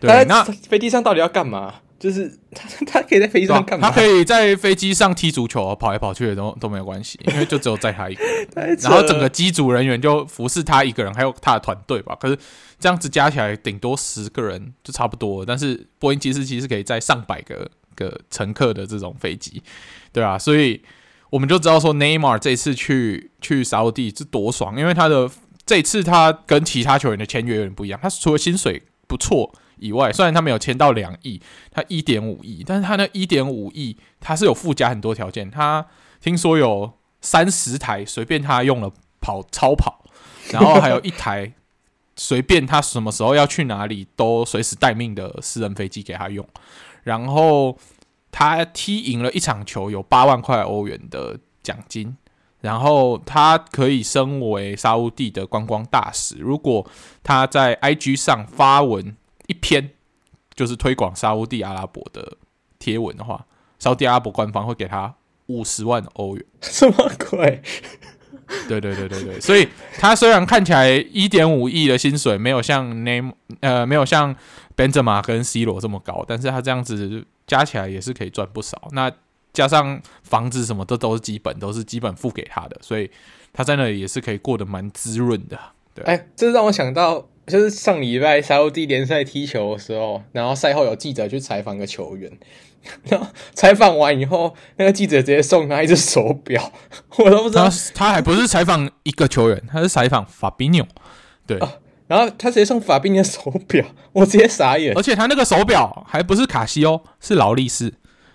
对，那飞机上到底要干嘛？就是他，他可以在飞机上干嘛？他可以在飞机上踢足球，啊跑来跑去的都都没有关系，因为就只有载他一个人。然后整个机组人员就服侍他一个人，还有他的团队吧。可是这样子加起来顶多十个人就差不多。但是波音七四七是可以载上百个个乘客的这种飞机，对啊，所以我们就知道说，内马尔这次去去沙乌地是多爽，因为他的这次他跟其他球员的签约有点不一样，他除了薪水不错。以外，虽然他没有签到两亿，他一点五亿，但是他那一点五亿，他是有附加很多条件。他听说有三十台随便他用了跑超跑，然后还有一台随便他什么时候要去哪里都随时待命的私人飞机给他用。然后他踢赢了一场球，有八万块欧元的奖金。然后他可以升为沙乌地的观光大使。如果他在 IG 上发文一篇，就是推广沙乌地阿拉伯的贴文的话，沙乌地阿拉伯官方会给他五十万欧元。什么鬼？对对对对对。所以他虽然看起来一点五亿的薪水没有像 Name 呃没有像 Benzema 跟 C 罗这么高，但是他这样子加起来也是可以赚不少。那加上房子什么的都是基本，都是基本付给他的，所以他在那里也是可以过得蛮滋润的。对，哎、欸，这让我想到，就是上礼拜沙乌地联赛踢球的时候，然后赛后有记者去采访个球员，然后采访完以后，那个记者直接送他一只手表，我都不知道，他，他还不是采访一个球员，他是采访法比纽，对、啊，然后他直接送法比纽的手表，我直接傻眼，而且他那个手表还不是卡西欧，是劳力士。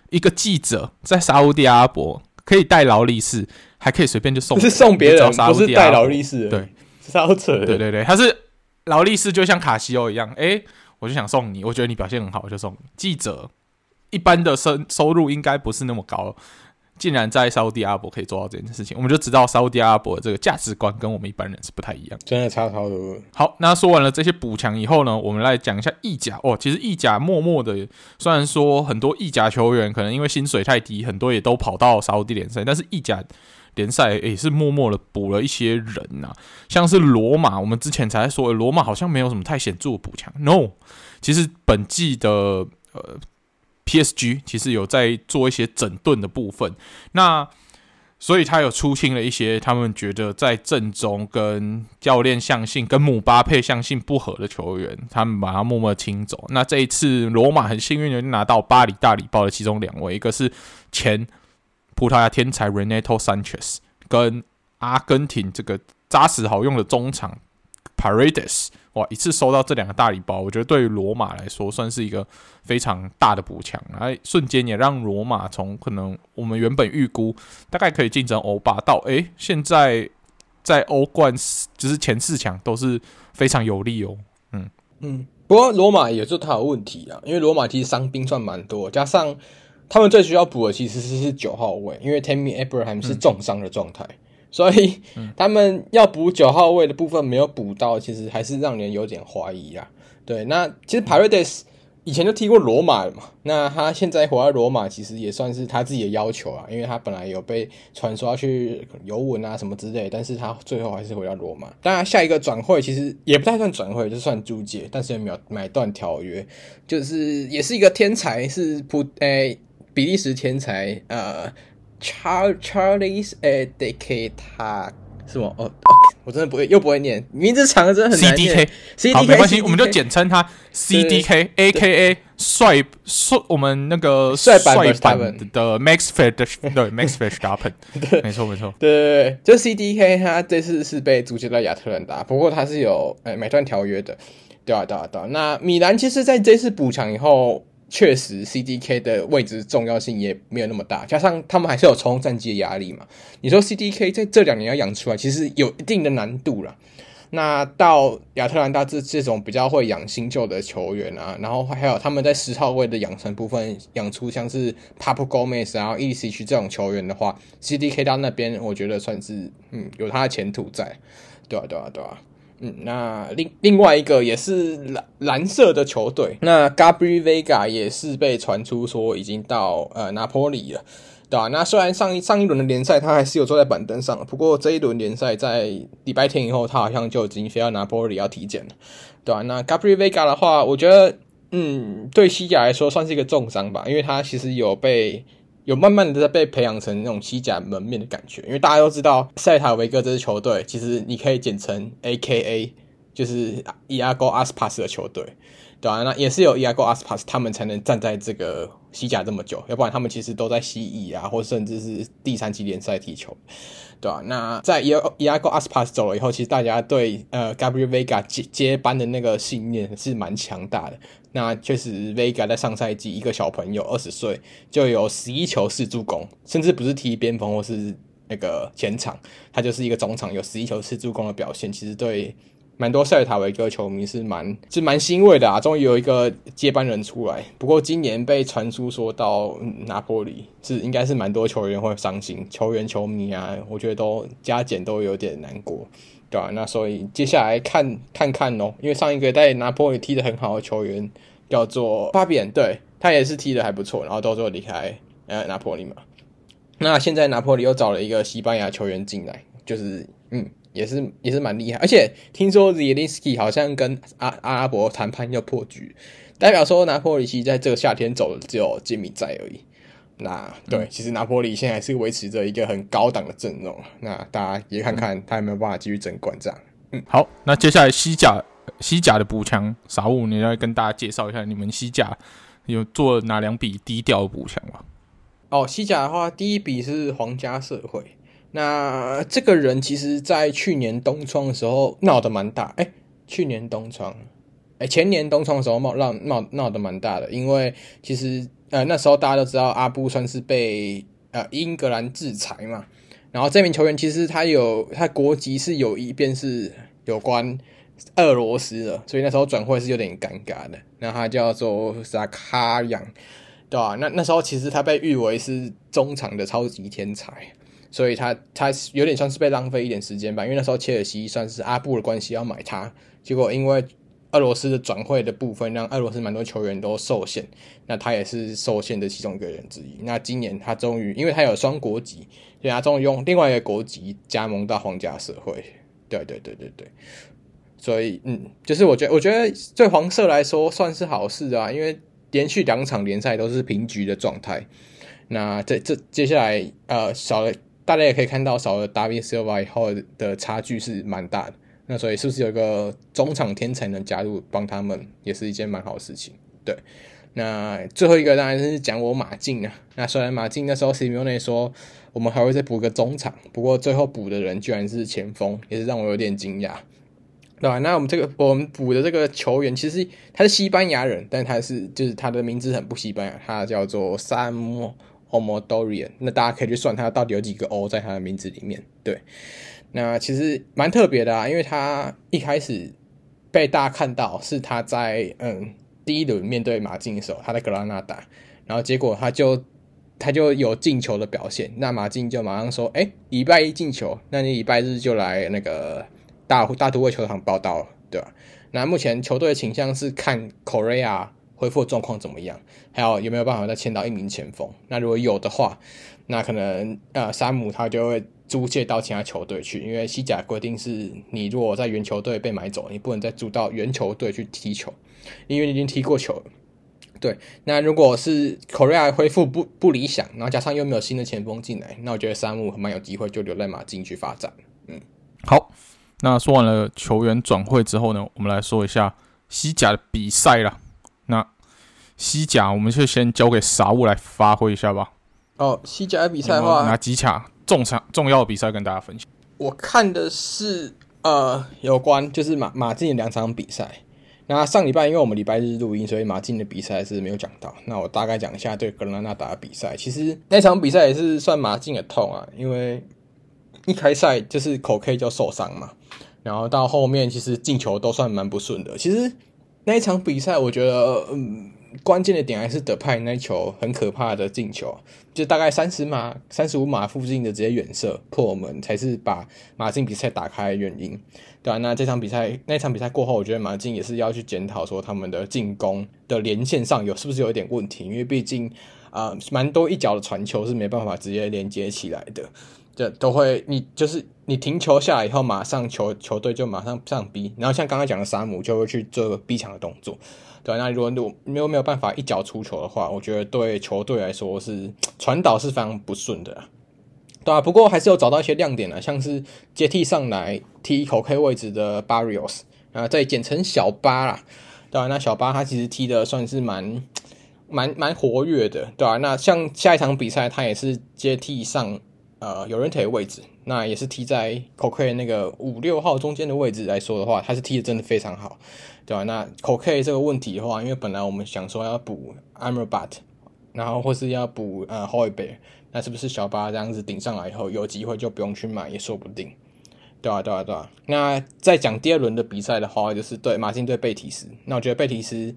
一个记者在沙乌地阿拉伯可以戴劳力士，还可以随便就送，是送别人，不是戴劳力士。对，超扯。对对对，他是劳力士，就像卡西欧一样。哎，我就想送你，我觉得你表现很好，我就送你。记者一般的收收入应该不是那么高。竟然在沙乌地阿拉伯可以做到这件事情，我们就知道沙乌地阿拉伯的这个价值观跟我们一般人是不太一样，真的差超多。好，那说完了这些补强以后呢，我们来讲一下意甲哦。其实意甲默默的，虽然说很多意甲球员可能因为薪水太低，很多也都跑到沙乌地联赛，但是意甲联赛也是默默的补了一些人呐、像是罗马，我们之前才说罗马好像没有什么太显著的补强，no，其实本季的呃。PSG 其实有在做一些整顿的部分，那所以他有出清了一些他们觉得在阵中跟教练相性、跟姆巴佩相性不合的球员，他们把他默默清走。那这一次罗马很幸运的拿到巴黎大礼包的其中两位，一个是前葡萄牙天才 Renato Sanchez，跟阿根廷这个扎实好用的中场 Paredes。哇！一次收到这两个大礼包，我觉得对于罗马来说算是一个非常大的补强，哎，瞬间也让罗马从可能我们原本预估大概可以竞争欧霸到，诶、欸，现在在欧冠就是前四强都是非常有利哦。嗯嗯，不过罗马也是他有问题啊，因为罗马其实伤兵算蛮多，加上他们最需要补的其实是九号位，因为 Tammy Abraham 是重伤的状态。所以他们要补九号位的部分没有补到，其实还是让人有点怀疑啦。对，那其实 Paredes 以前就踢过罗马了嘛，那他现在回到罗马，其实也算是他自己的要求啊，因为他本来有被传说要去尤文啊什么之类，但是他最后还是回到罗马。当然，下一个转会其实也不太算转会，就算租借，但是也没有买断条约，就是也是一个天才，是普诶、比利时天才呃。Char Charles 诶，DK 他是吗？哦，我真的不会，又不会念名字长的，真的很难念。CDK，好，没关系，我们就简称他 CDK，AKA 帅帅，我们那个帅版的 Max Verstappen，对，Max Verstappen，对，没错没错，对对对，就 CDK，他这次是被租借到亚特兰大，不过他是有诶买断条约的，对啊对啊对啊。那米兰其实在这次补强以后。确实，CDK 的位置重要性也没有那么大，加上他们还是有冲战绩的压力嘛。你说 CDK 在这两年要养出来，其实有一定的难度了。那到亚特兰大这这种比较会养新旧的球员啊，然后还有他们在十号位的养成部分养出像是 Papu Gomez 然后 Ilicic 这种球员的话，CDK 到那边我觉得算是嗯有他的前途在，对啊对啊对啊。嗯，那另另外一个也是蓝蓝色的球队，那 Gabri Vega 也是被传出说已经到呃拿坡里了，对吧？那虽然上一上一轮的联赛他还是有坐在板凳上，不过这一轮联赛在礼拜天以后，他好像就已经飞到拿坡里要体检了，对吧？那 Gabri Vega 的话，我觉得嗯，对西甲来说算是一个重伤吧，因为他其实有被。有慢慢的在被培养成那种西甲门面的感觉，因为大家都知道塞塔维格这支球队，其实你可以简称 AKA，就是伊阿戈阿斯帕斯的球队，对吧、啊？那也是有伊阿戈阿斯帕斯，他们才能站在这个西甲这么久，要不然他们其实都在西乙啊，或甚至是第三级联赛踢球，对吧、啊？那在伊伊亚戈阿斯帕斯走了以后，其实大家对呃 Gabriel Vega 接接班的那个信念是蛮强大的。那确实，Vega 在上赛季一个小朋友，二十岁就有十一球四助攻，甚至不是踢边锋或是那个前场，他就是一个中场，有十一球四助攻的表现，其实对蛮多塞尔塔维戈球迷是蛮是蛮欣慰的啊，终于有一个接班人出来。不过今年被传出说到、拿破里是应该是蛮多球员会伤心，球员球迷啊，我觉得都加减都有点难过，对吧、啊？那所以接下来看看看哦，因为上一个在拿破里踢得很好的球员叫做巴比恩，对他也是踢得还不错，然后到最后离开呃拿破里嘛。那现在拿破里又找了一个西班牙球员进来，就是嗯。也是也是蛮厉害，而且听说 Zielinski 好像跟阿阿拉伯谈判要破局，代表说拿破里奇在这个夏天走的只有吉米在而已。那对，嗯、其实拿破里现在还是维持着一个很高档的阵容，那大家也看看他有没有办法继续争冠这样。嗯，好，那接下来西甲西甲的补强，傻物，你要跟大家介绍一下你们西甲有做哪两笔低调的补强吗？哦，西甲的话，第一笔是皇家社会。那这个人其实，在去年冬窗的时候闹得蛮大，哎，去年冬窗，哎，前年冬窗的时候闹闹闹闹得蛮大的，因为其实呃那时候大家都知道阿布算是被呃英格兰制裁嘛，然后这名球员其实他有他国籍是有一边是有关俄罗斯的，所以那时候转会是有点尴尬的。那他叫做萨卡扬，对吧？那那时候其实他被誉为是中场的超级天才。所以他他有点像是被浪费一点时间吧，因为那时候切尔西算是阿布的关系要买他，结果因为俄罗斯的转会的部分让俄罗斯蛮多球员都受限，那他也是受限的其中一个人之一。那今年他终于，因为他有双国籍，所以他终于用另外一个国籍加盟到皇家社会。对对对对对，所以嗯，就是我觉得我觉得对黄色来说算是好事啊，因为连续两场联赛都是平局的状态。那这这接下来呃少了。大家也可以看到，少了达维斯尔瓦以后的差距是蛮大的。那所以是不是有一个中场天才能加入帮他们，也是一件蛮好的事情。对，那最后一个当然是讲我马竞啊。那虽然马竞那时候西米奥内说我们还会再补个中场，不过最后补的人居然是前锋，也是让我有点惊讶。对吧？那我们这个我们补的这个球员，其实他是西班牙人，但他是就是他的名字很不西班牙，他叫做萨莫。Omodorian，那大家可以去算他到底有几个 O 在他的名字里面。对，那其实蛮特别的啊，因为他一开始被大家看到是他在嗯第一轮面对马竞的时候，他在格拉纳达，然后结果他就他就有进球的表现，那马竞就马上说，哎，礼拜一进球，那你礼拜日就来那个大大都会球场报到了，对吧？那目前球队的倾向是看 Correa。恢复状况怎么样？还有有没有办法再签到一名前锋？那如果有的话，那可能呃，山姆他就会租借到其他球队去，因为西甲规定是你如果在原球队被买走，你不能再租到原球队去踢球，因为你已经踢过球了。对，那如果是 Correa 恢复不不理想，然后加上又没有新的前锋进来，那我觉得山姆蛮有机会就留在马竞去发展。嗯，好，那说完了球员转会之后呢，我们来说一下西甲的比赛啦。那西甲，我们就先交给傻物来发挥一下吧。哦，西甲的比赛的话，拿几场重场重要的比赛跟大家分享。我看的是呃，有关就是马马竞的两场比赛。那上礼拜因为我们礼拜日录音，所以马竞的比赛是没有讲到。那我大概讲一下对格兰纳达的比赛。其实那场比赛也是算马竞的痛啊，因为一开赛就是口 K 就受伤嘛，然后到后面其实进球都算蛮不顺的。其实。那一场比赛，我觉得，嗯，关键的点还是德派那球很可怕的进球，就大概三十码、三十五码附近的直接远射破门，才是把马竞比赛打开的原因，对啊，那这场比赛，那场比赛过后，我觉得马竞也是要去检讨说他们的进攻的连线上有是不是有一点问题，因为毕竟啊，蛮多一脚的传球是没办法直接连接起来的。这都会，你就是你停球下来以后，马上球球队就马上上逼，然后像刚才讲的沙姆就会去做逼抢的动作，对。那如果如没有没有办法一脚出球的话，我觉得对球队来说是传导是非常不顺的，对啊。不过还是有找到一些亮点的，像是接替上来踢口 K 位置的 Barrios 啊，再简称小巴啦，对啊，那小巴他其实踢的算是蛮蛮蛮活跃的，对啊，那像下一场比赛他也是接替上。呃，有人腿的位置，那也是踢在 c o k 那个五六号中间的位置来说的话，他是踢的真的非常好，对吧？那 c o k 这个问题的话，因为本来我们想说要补 Amrabat，然后或是要补呃 Højbjerg，那是不是小巴这样子顶上来以后，有机会就不用去买也说不定，对啊，对啊，对啊。那再讲第二轮的比赛的话，就是对马竞对贝提斯。那我觉得贝提斯，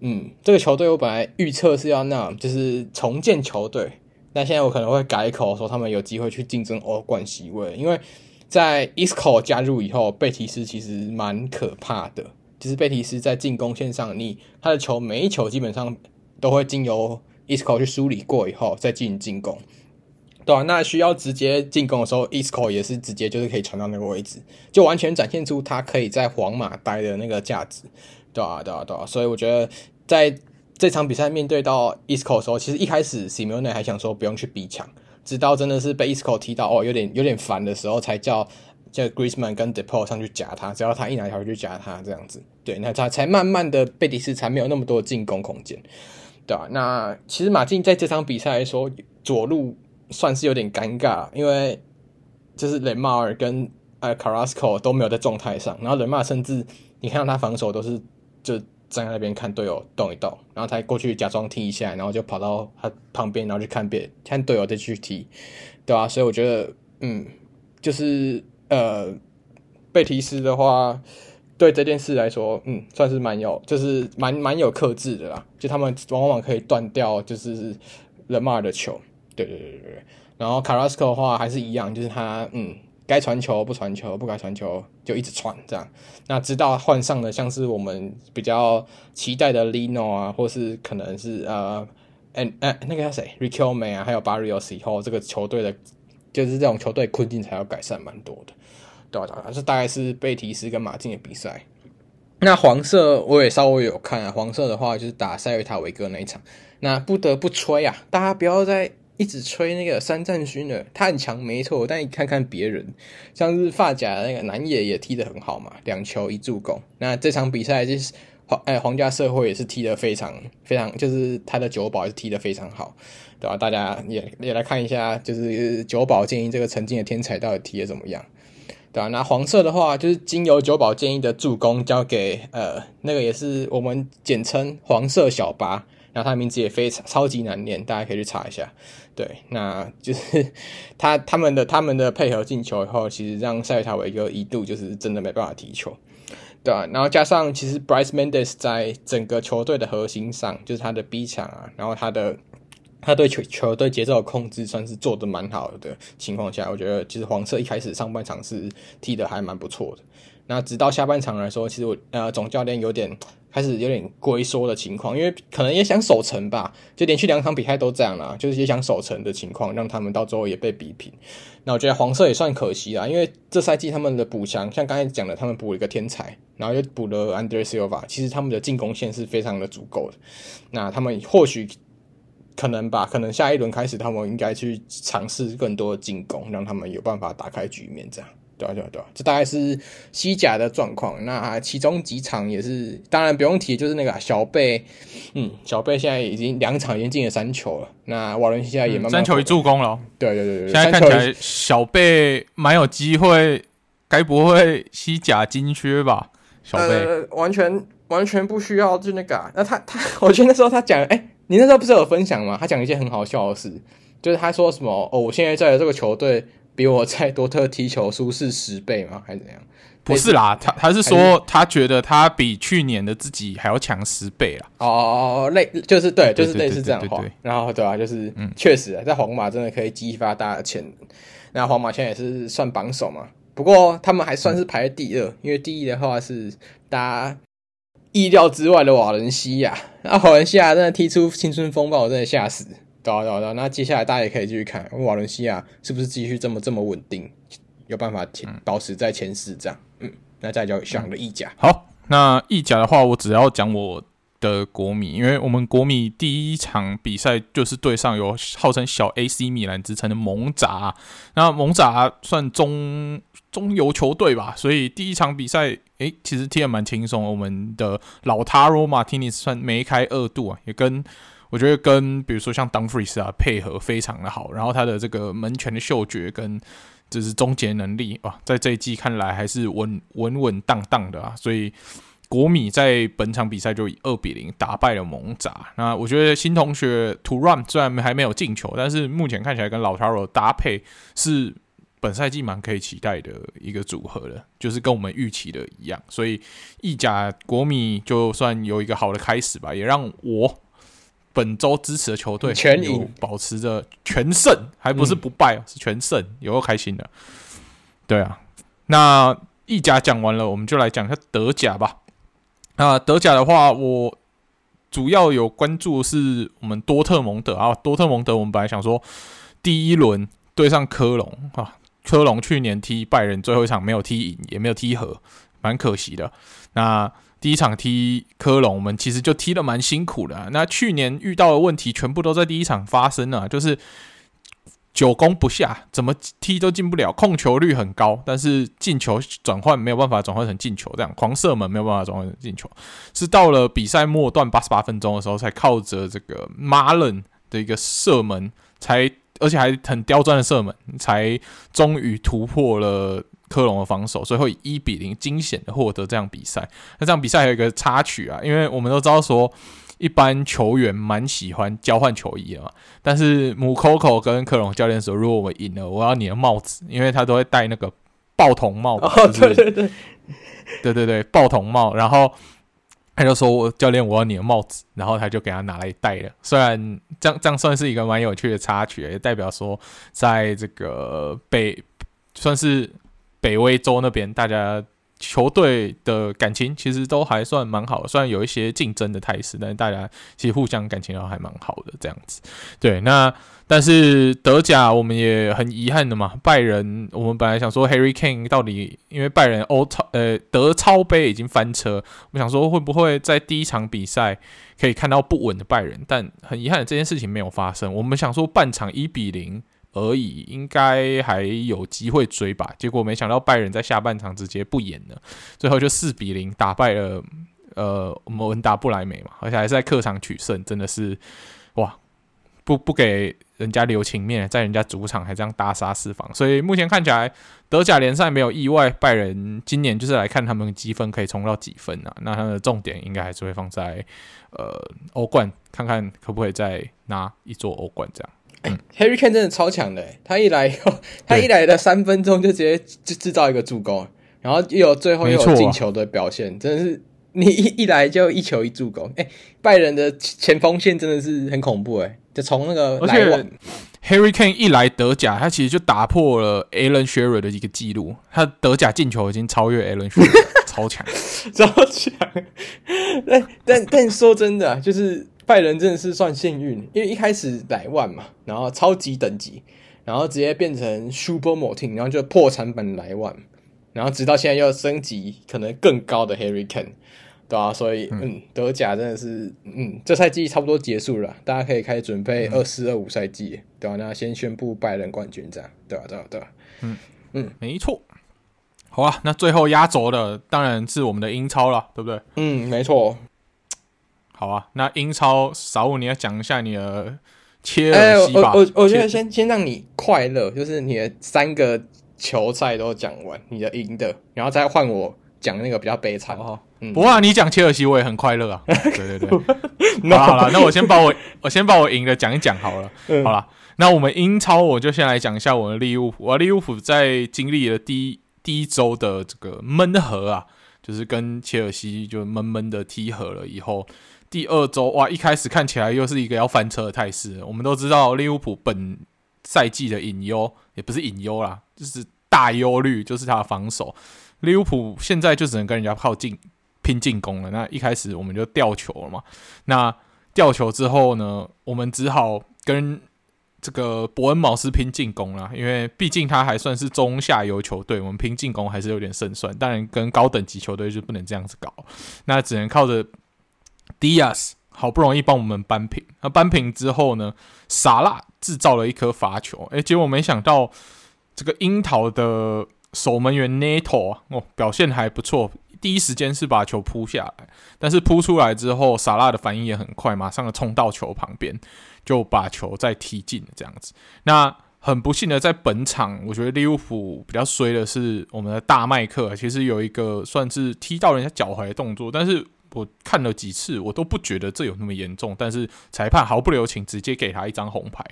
嗯，这个球队我本来预测是要那，就是重建球队。但现在我可能会改口说，他们有机会去竞争欧冠席位，因为在 Isco 加入以后，贝提斯其实蛮可怕的。就是贝提斯在进攻线上，你他的球每一球基本上都会经由 Isco 去梳理过以后再进行进攻。对啊，那需要直接进攻的时候，Isco 也是直接就是可以传到那个位置，就完全展现出他可以在皇马待的那个价值。对啊，对啊，对啊，所以我觉得在。这场比赛面对到 Isco 的时候，其实一开始 Simone 还想说不用去逼抢，直到真的是被 Isco 踢到哦，有点有点烦的时候，才叫叫 g r i e z m a n 跟 Depay 上去夹他，只要他一拿球就夹他这样子。对，那他才慢慢的贝蒂斯才没有那么多的进攻空间，对、啊？那其实马竞在这场比赛来说，左路算是有点尴尬，因为就是雷马尔跟呃 Carrasco 都没有在状态上，然后雷马尔甚至你看到他防守都是就。站在那边看队友动一动，然后他过去假装踢一下，然后就跑到他旁边，然后去看别看队友再去踢，对吧、啊？所以我觉得，嗯，就是呃，贝提斯的话，对这件事来说，嗯，算是蛮有，就是蛮蛮有克制的啦。就他们往往可以断掉，就是勒马尔的球，对对对对对。然后卡拉斯科的话还是一样，就是他，嗯。该传球不传球，不该传球就一直传，这样。那直到换上的像是我们比较期待的 Lino 啊，或是可能是呃，哎哎，那个叫谁，Riquelme 啊，还有 Barrios 以后，这个球队的，就是这种球队困境才要改善蛮多的。对啊，这大概是贝提斯跟马竞的比赛。那黄色我也稍微有看啊，黄色的话就是打塞维塔维戈那一场。那不得不吹啊，大家不要再。一直吹那个三战勋的，他很强没错，但你看看别人，像是发甲的那个南野也踢得很好嘛，两球一助攻。那这场比赛就是皇哎皇家社会也是踢得非常非常，就是他的酒保也是踢得非常好，对吧？大家也也来看一下，就是酒保建议这个曾经的天才到底踢得怎么样，对吧？那黄色的话就是经由酒保建议的助攻交给呃那个也是我们简称黄色小巴。然后他的名字也非常超级难念，大家可以去查一下。对，那就是 他他们的他们的配合进球以后，其实让塞维塔维戈一度就是真的没办法踢球，对吧？然后加上其实 Bryce Mendes 在整个球队的核心上，就是他的逼抢啊，然后他的他对球球队节奏的控制算是做的蛮好的情况下，我觉得其实黄色一开始上半场是踢得还蛮不错的。那直到下半场来说，其实我呃总教练有点。开始有点龟缩的情况，因为可能也想守城吧，就连续两场比赛都这样啦，就是也想守城的情况，让他们到最后也被逼平。那我觉得黄色也算可惜啦，因为这赛季他们的补强，像刚才讲的，他们补了一个天才，然后又补了 Andre Silva，其实他们的进攻线是非常的足够的。那他们或许可能吧，可能下一轮开始，他们应该去尝试更多的进攻，让他们有办法打开局面，这样。对啊，对啊，对啊，这大概是西甲的状况。那其中几场也是，当然不用提，就是那个小贝，嗯，小贝现在已经两场已经进了三球了。那瓦伦西亚也慢慢、嗯、三球一助攻了。对对对对，现在看起来小贝蛮有机会，该不会西甲金靴吧？小贝、呃、完全完全不需要就那个、啊。那他他，我觉得那时候他讲，哎、欸，你那时候不是有分享吗？他讲一件很好笑的事，就是他说什么哦，我现在在的这个球队。比我在多特踢球舒适十倍吗？还是怎样？不是啦，他他是说他觉得他比去年的自己还要强十倍啦。哦哦哦，类就是对，就是类似这样的话。然后对、啊？就是嗯，确实啊，在皇马真的可以激发大家的潜能。那皇马现在也是算榜首嘛，不过他们还算是排第二，嗯、因为第一的话是大家意料之外的瓦伦西亚。那瓦伦西亚真的踢出青春风暴，我真的吓死。对啊，对啊，对啊，那接下来大家也可以继续看，瓦伦西亚是不是继续这么这么稳定，有办法前保持在前四这样？嗯，那再讲讲的意甲。好，那意甲的话，我只要讲我的国米，因为我们国米第一场比赛就是对上有号称小 AC 米兰之称的蒙扎，那蒙扎算中中游球队吧，所以第一场比赛，诶，其实踢得蛮轻松。我们的老塔罗马提尼算梅开二度啊，也跟。我觉得跟比如说像 Dumfries 啊配合非常的好，然后他的这个门前的嗅觉跟就是终结能力啊，在这一季看来还是稳稳稳当当的啊，所以国米在本场比赛就以二比零打败了蒙扎。那我觉得新同学 Thuram 虽然还没有进球，但是目前看起来跟老塔罗搭配是本赛季蛮可以期待的一个组合的，就是跟我们预期的一样，所以意甲国米就算有一个好的开始吧，也让我本周支持的球队全赢，保持着全胜，还不是不败，嗯、是全胜，有够开心的。对啊，那意甲讲完了，我们就来讲一下德甲吧。那德甲的话，我主要有关注的是我们多特蒙德啊，多特蒙德，我们本来想说第一轮对上科隆啊，科隆去年踢拜仁最后一场没有踢赢，也没有踢和，蛮可惜的。那第一场踢科隆，我们其实就踢得蛮辛苦的。那去年遇到的问题，全部都在第一场发生了，就是。久攻不下，怎么踢都进不了，控球率很高，但是进球转换没有办法转换成进球，这样狂射门没有办法转换成进球，是到了比赛末段八十八分钟的时候，才靠着这个马伦的一个射门，才而且还很刁钻的射门，才终于突破了科隆的防守，最后以一比零惊险的获得这样比赛。那这样比赛还有一个插曲啊，因为我们都知道说。一般球员蛮喜欢交换球衣的嘛，但是姆科科跟科隆教练说，如果我们赢了，我要你的帽子，因为他都会戴那个报童帽。哦，对对对，对对对，报童帽。然后他就说我教练，我要你的帽子，然后他就给他拿来戴了。虽然这样这样算是一个蛮有趣的插曲，也代表说，在这个北算是北威州那边，大家。球队的感情其实都还算蛮好，虽然有一些竞争的态势，但是大家其实互相感情都还蛮好的这样子。对，那但是德甲我们也很遗憾的嘛，拜仁我们本来想说 Harry Kane 到底因为拜仁欧超呃德超杯已经翻车，我想说会不会在第一场比赛可以看到不稳的拜仁，但很遗憾的这件事情没有发生。我们想说半场一比零。而已，应该还有机会追吧。结果没想到拜仁在下半场直接不演了，最后就四比零打败了呃我们文达不莱梅嘛，而且还是在客场取胜，真的是哇，不不给人家留情面，在人家主场还这样大杀四方。所以目前看起来德甲联赛没有意外，拜仁今年就是来看他们积分可以冲到几分啊？那他的重点应该还是会放在呃欧冠，看看可不可以再拿一座欧冠这样。欸、Harry Kane 真的超强的，他一来，他一来的三分钟就直接就制造一个助攻，然后又有最后又有进球的表现，真的是你一一来就一球一助攻。哎、欸，拜仁的前锋线真的是很恐怖哎，就从那个来往 Harry Kane 一来德甲，他其实就打破了 Alan Shearer 的一个记录，他德甲进球已经超越 Alan Shearer，超强，超强。但但但说真的，就是。拜仁真的是算幸运，因为一开始莱万嘛，然后超级等级，然后直接变成 Super Moting，然后就破产版莱万，然后直到现在又升级可能更高的 Harry Kane，对啊，所以嗯，嗯，德甲真的是嗯，这赛季差不多结束了，大家可以开始准备二四二五赛季，对吧、啊？那先宣布拜仁冠军这样，对吧、啊？对吧、啊？对吧、啊？嗯嗯，没错。好啊，那最后压轴的当然是我们的英超了，对不对？嗯，没错。好啊，那英超少五你要讲一下你的切尔西吧。欸、我我我觉得先先让你快乐，就是你的三个球赛都讲完，你的赢的，然后再换我讲那个比较悲惨。哦嗯、不过你讲切尔西我也很快乐啊。对 对对，好了，那我先把我 我先把我赢的讲一讲好了。嗯、好了，那我们英超我就先来讲一下我们的利物浦。我利物浦在经历了第一第一周的这个闷和啊，就是跟切尔西就闷闷的踢和了以后。第二周哇，一开始看起来又是一个要翻车的态势。我们都知道利物浦本赛季的隐忧也不是隐忧啦，就是大忧虑，就是他的防守。利物浦现在就只能跟人家靠近拼进攻了。那一开始我们就掉球了嘛。那掉球之后呢，我们只好跟这个伯恩茅斯拼进攻了，因为毕竟他还算是中下游球队，我们拼进攻还是有点胜算。当然，跟高等级球队就不能这样子搞，那只能靠着。迪亚斯好不容易帮我们扳平，那扳平之后呢，萨拉制造了一颗罚球，诶，结果没想到这个樱桃的守门员 Neto 哦，表现还不错，第一时间是把球扑下来，但是扑出来之后，萨拉的反应也很快，马上冲到球旁边，就把球再踢进这样子。那很不幸的，在本场，我觉得利物浦比较衰的是我们的大麦克，其实有一个算是踢到人家脚踝的动作，但是。我看了几次，我都不觉得这有那么严重，但是裁判毫不留情，直接给他一张红牌。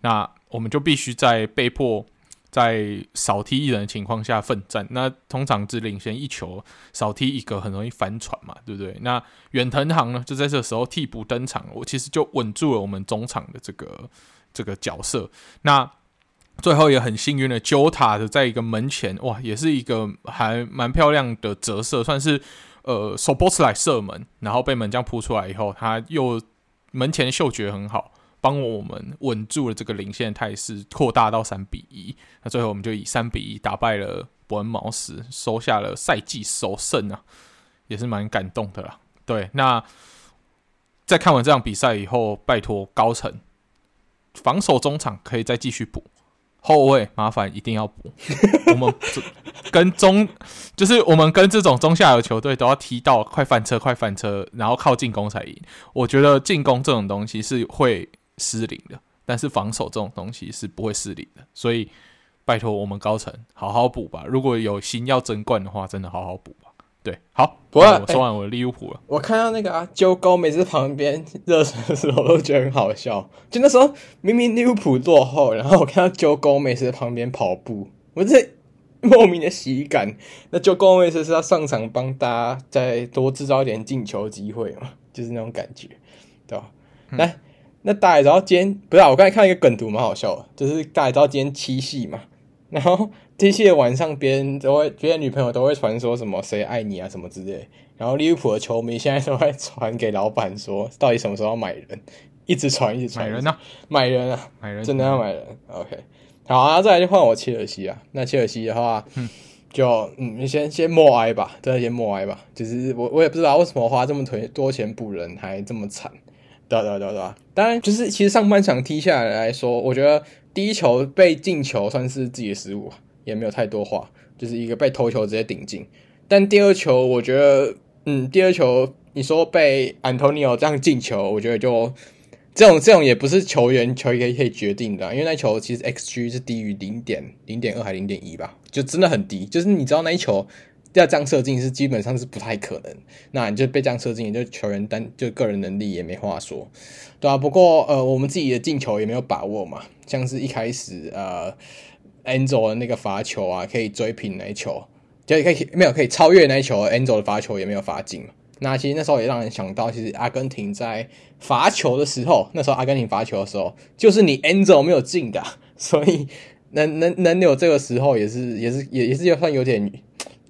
那我们就必须在被迫在少踢一人的情况下奋战。那通常只领先一球，少踢一个很容易翻船嘛，对不对？那远藤航呢，就在这时候替补登场，我其实就稳住了我们中场的这个这个角色。那最后也很幸运的，Jota 的在一个门前，哇，也是一个还蛮漂亮的折射，算是呃首波出来射门，然后被门将扑出来以后，他又门前嗅觉很好。帮我们稳住了这个领先态势，扩大到三比一。那最后我们就以三比一打败了伯恩茅斯，收下了赛季首胜啊，也是蛮感动的啦。对，那在看完这场比赛以后，拜托高层防守中场可以再继续补，后卫麻烦一定要补。我们跟中就是我们跟这种中下游球队都要踢到快翻车、快翻车，然后靠进攻才赢。我觉得进攻这种东西是会。失灵的，但是防守这种东西是不会失灵的，所以拜托我们高层好好补吧。如果有心要争冠的话，真的好好补吧。对，好，不过我说完我的利物浦了。我看到那个啊，Joe Gomez 旁边热身的时候，我都觉得很好笑。就那时候明明利物浦落后，然后我看到 Joe Gomez 在旁边跑步，我这 莫名的喜感。那 Joe Gomez 是要上场帮大家再多制造一点进球机会嘛？就是那种感觉，对吧？来、嗯。那大家知道今天不是、啊、我刚才看一个梗图蛮好笑的，就是大家知道今天七夕嘛，然后七夕的晚上别人都会，别人女朋友都会传说什么谁爱你啊什么之类，然后利物浦的球迷现在都会传给老板说，到底什么时候要买人，一直传一直传，买人呢、啊？买人啊，买人，真的要买人。OK，好啊，再来就换我切尔西啊，那切尔西的话，嗯、就嗯，你先先默哀吧，真的先默哀吧，就是我我也不知道为什么花这么多钱补人还这么惨。对对对对，当然就是其实上半场踢下来来说，我觉得第一球被进球算是自己的失误，也没有太多话，就是一个被头球直接顶进。但第二球，我觉得，嗯，第二球你说被安东尼奥这样进球，我觉得就这种这种也不是球员球员可以决定的，因为那球其实 XG 是低于零点零点二还零点一吧，就真的很低，就是你知道那一球。要这样射进是基本上是不太可能，那你就被这样射进，就球员单就个人能力也没话说，对啊，不过呃，我们自己的进球也没有把握嘛，像是一开始呃，Enzo 的那个罚球啊，可以追平那一球，就可以没有可以超越那一球，Enzo 的罚球也没有罚进嘛。那其实那时候也让人想到，其实阿根廷在罚球的时候，那时候阿根廷罚球的时候，就是你 Angel 没有进的，所以能能能有这个时候也是也是也也是就算有点。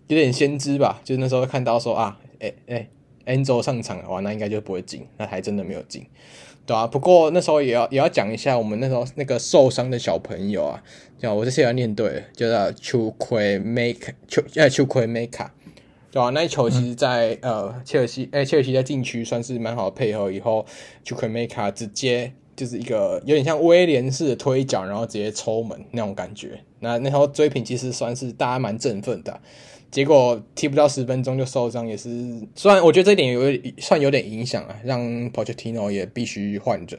有点先知吧，就那时候看到说啊，诶诶，Angel 上场的话，那应该就不会进，那还真的没有进，对啊，不过那时候也要也要讲一下，我们那时候那个受伤的小朋友啊，叫我这些要念对，就叫 Chukwuemeka 丘呃 Chukwuemeka，对啊，那一球其实在，呃切尔西诶切尔西在禁区算是蛮好的配合，以后 Chukwuemeka 直接就是一个有点像威廉式的推脚，然后直接抽门那种感觉，那那时候追平其实算是大家蛮振奋的。结果踢不到十分钟就受伤，也是虽然我觉得这一点有算有点影响啊，让 Pochettino 也必须换人，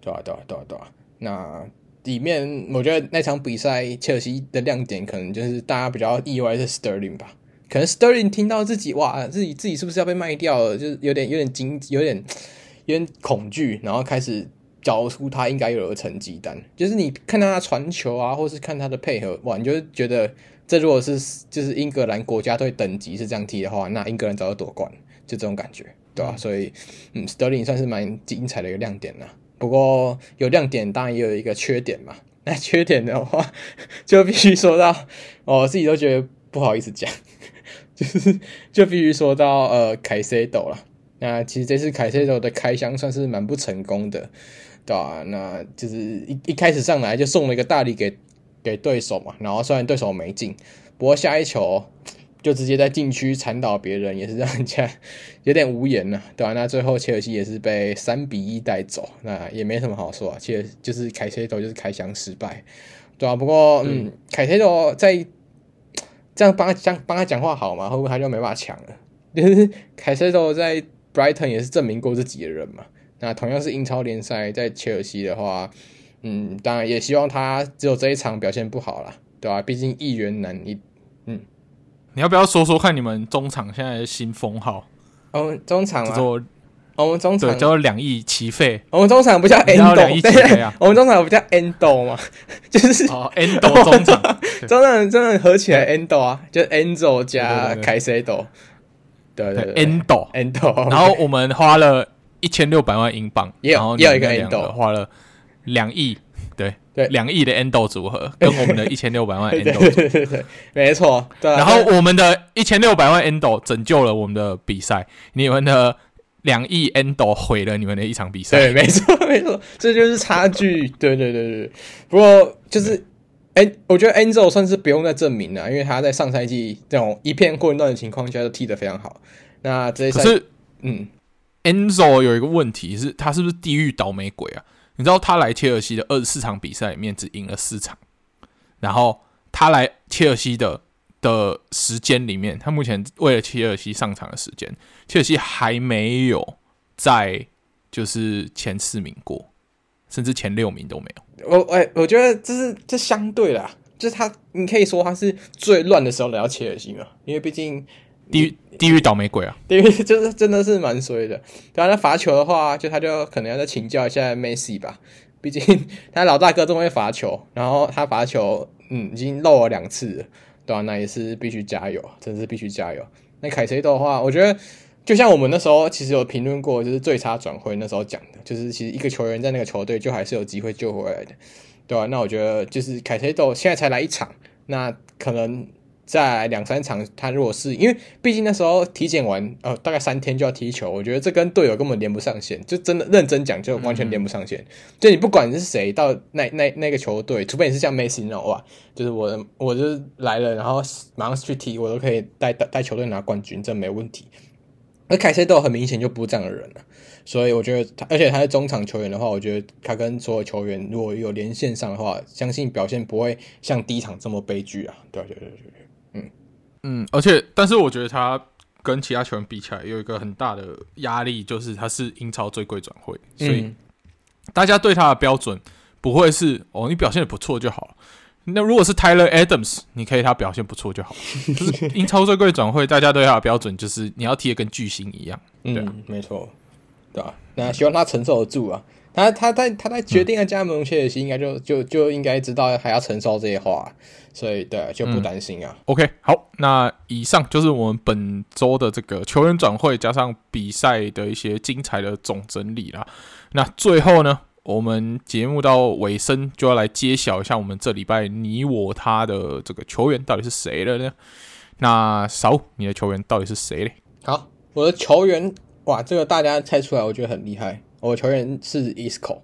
对、啊？对、啊？对、啊？对、啊？那里面我觉得那场比赛切尔西的亮点可能就是大家比较意外是 Sterling 吧，可能 Sterling 听到自己哇，自己自己是不是要被卖掉了，就是有点有点惊，有点有点恐惧，然后开始交出他应该有的成绩单，就是你看他传球啊，或是看他的配合，哇，你就觉得。这如果是就是英格兰国家队等级是这样踢的话，那英格兰早就夺冠，就这种感觉，对吧？嗯、所以，嗯，Sterling 算是蛮精彩的一个亮点了。不过有亮点，当然也有一个缺点嘛。那缺点的话，就必须说到，哦，我自己都觉得不好意思讲，就是 就必须说到呃，凯塞斗了。那其实这次凯塞斗的开箱算是蛮不成功的，对吧？那就是一一开始上来就送了一个大礼给。给对手嘛，然后虽然对手没进，不过下一球就直接在禁区铲倒别人，也是让人家 有点无言呐，对吧？那最后切尔西也是被三比一带走，那也没什么好说啊。切尔就是凯塞斗就是开箱失败，对吧？不过嗯，凯塞斗在这样帮他讲帮他讲话好吗？会不会他就没办法抢了？就是凯塞多在 Brighton 也是证明过自己的人嘛。那同样是英超联赛，在切尔西的话。嗯，当然也希望他只有这一场表现不好啦，对吧、啊？毕竟一员难一。嗯，你要不要说说看你们中场现在的新封号？哦，中场我们中场叫做两亿起飞。我们中场不叫 Endo！我们中场不叫 Endo 吗？就是哦，Endo 中场，中场真的合起来 Endo 啊，就 endo 加凯塞多。对对对，Endo Endo。然后我们花了一千六百万英镑，也有也有一个 Endo，花了两亿。对对，两亿的 Endo 组合 跟我们的一千六百万 Endo 组合，对对对，没错。然后我们的一千六百万 Endo 拯救了我们的比赛，你们的两亿 Endo 毁了你们的一场比赛。对，没错 没错，这就是差距。对对对对，不过就是，哎，我觉得 Enzo 算是不用再证明了，因为他在上赛季这种一片混乱的情况下都踢得非常好。那这一赛，是嗯，Enzo 有一个问题是，他是不是地狱倒霉鬼啊？你知道他来切尔西的二十四场比赛里面只赢了四场，然后他来切尔西的的时间里面，他目前为了切尔西上场的时间，切尔西还没有在就是前四名过，甚至前六名都没有。我哎，我觉得这是这相对啦，就是他，你可以说他是最乱的时候来到切尔西嘛，因为毕竟。地狱地狱倒霉鬼啊！地狱 就是真的是蛮衰的。当然，他罚球的话，就他就可能要再请教一下梅西吧。毕竟他老大哥这么会罚球，然后他罚球，嗯，已经漏了两次了，对、啊？那也是必须加油，真是必须加油。那凯塞多的话，我觉得就像我们那时候其实有评论过，就是最差转会那时候讲的，就是其实一个球员在那个球队就还是有机会救回来的，对、啊？那我觉得就是凯塞多现在才来一场，那可能。在两三场，他如果是因为毕竟那时候体检完，呃，大概三天就要踢球，我觉得这跟队友根本连不上线，就真的认真讲，就完全连不上线。嗯、就你不管是谁到那那那个球队，除非你是像梅西那种哇，就是我我就是来了，然后马上去踢，我都可以带带带球队拿冠军，这没问题。而凯塞豆很明显就不是这样的人了，所以我觉得他，而且他是中场球员的话，我觉得他跟所有球员如果有连线上的话，相信表现不会像第一场这么悲剧啊。对对对对对。嗯，而且，但是我觉得他跟其他球员比起来，有一个很大的压力，就是他是英超最贵转会，所以大家对他的标准不会是哦，你表现的不错就好了。那如果是 Tyler Adams，你可以他表现不错就好。就是英超最贵转会，大家对他的标准就是你要踢的跟巨星一样。对啊，嗯，没错，对吧？那希望他承受得住啊。他他在他在决定要加盟切尔西，应该就就就应该知道还要承受这些话。所以对，就不担心啊、嗯。OK，好，那以上就是我们本周的这个球员转会加上比赛的一些精彩的总整理啦。那最后呢，我们节目到尾声就要来揭晓一下我们这礼拜你我他的这个球员到底是谁了呢？那少你的球员到底是谁嘞？好，我的球员哇，这个大家猜出来，我觉得很厉害。我球员是 Isco。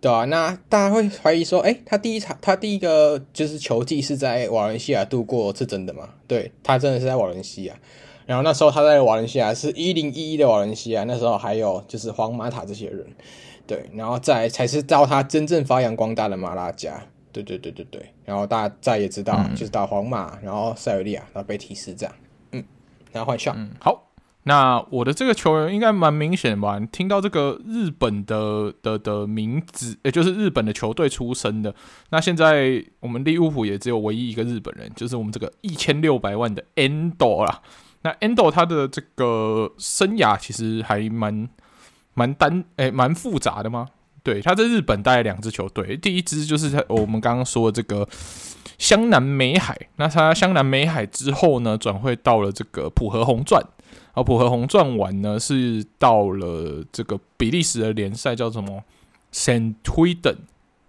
对啊，那大家会怀疑说，诶，他第一场，他第一个就是球季是在瓦伦西亚度过，是真的吗？对，他真的是在瓦伦西亚。然后那时候他在瓦伦西亚是一零一一的瓦伦西亚，那时候还有就是皇马塔这些人，对，然后再才是到他真正发扬光大的马拉加，对对对对对。然后大家再也知道，嗯、就是到皇马，然后塞尔利亚，然后被提示这样，嗯，然后换笑，嗯，好。那我的这个球员应该蛮明显吧？听到这个日本的的的名字，也就是日本的球队出身的。那现在我们利物浦也只有唯一一个日本人，就是我们这个一千六百万的 Endo 啦。那 Endo 他的这个生涯其实还蛮蛮单，诶，蛮复杂的吗？对，他在日本带两支球队，第一支就是他我们刚刚说的这个湘南美海。那他湘南美海之后呢，转会到了这个浦和红钻。然后浦和红钻完呢，是到了这个比利时的联赛，叫什么圣图登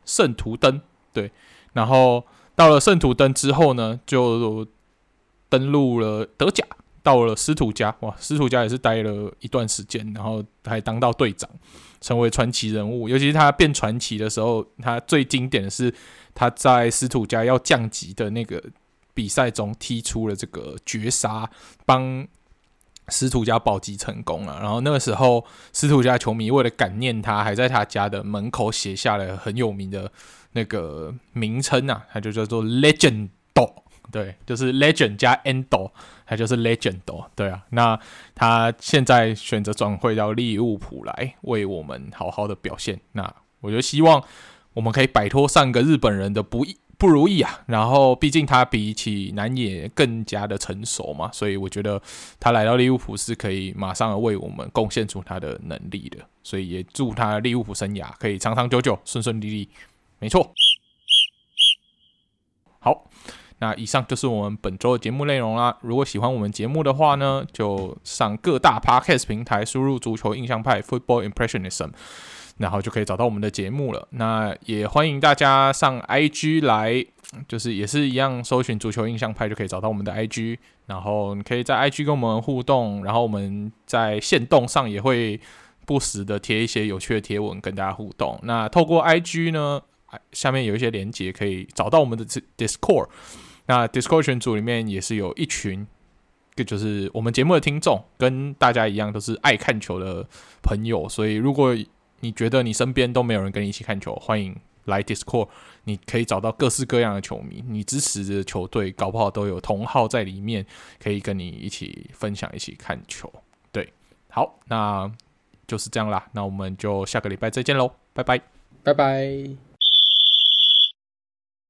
圣图登对。然后到了圣图登之后呢，就登陆了德甲，到了斯图加哇，斯图加也是待了一段时间，然后还当到队长，成为传奇人物。尤其是他变传奇的时候，他最经典的是他在斯图加要降级的那个比赛中踢出了这个绝杀，帮。斯图加保级成功了，然后那个时候，司徒家球迷为了感念他，还在他家的门口写下了很有名的那个名称啊，他就叫做 Legend，对，就是 Legend 加 Endo，他就是 Legend，对啊。那他现在选择转会到利物浦来，为我们好好的表现。那我就希望我们可以摆脱上个日本人的不义。不如意啊。然后毕竟他比起南野更加的成熟嘛，所以我觉得他来到利物浦是可以马上为我们贡献出他的能力的。所以也祝他利物浦生涯可以长长久久、顺顺利利。没错。好，那以上就是我们本周的节目内容啦。如果喜欢我们节目的话呢，就上各大 Podcast 平台输入“足球印象派 ”（Football Impressionism），然后就可以找到我们的节目了。那也欢迎大家上 IG 来，就是也是一样，搜寻“足球印象派”就可以找到我们的 IG。然后你可以在 IG 跟我们互动，然后我们在线动上也会不时的贴一些有趣的贴文跟大家互动。那透过 IG 呢，下面有一些连接可以找到我们的 Discord，那 Discord 群组里面也是有一群，就是我们节目的听众，跟大家一样都是爱看球的朋友，所以如果你觉得你身边都没有人跟你一起看球，欢迎来 Discord，你可以找到各式各样的球迷，你支持的球队搞不好都有同号在里面，可以跟你一起分享，一起看球。对，好，那就是这样啦，那我们就下个礼拜再见喽，拜拜，拜拜。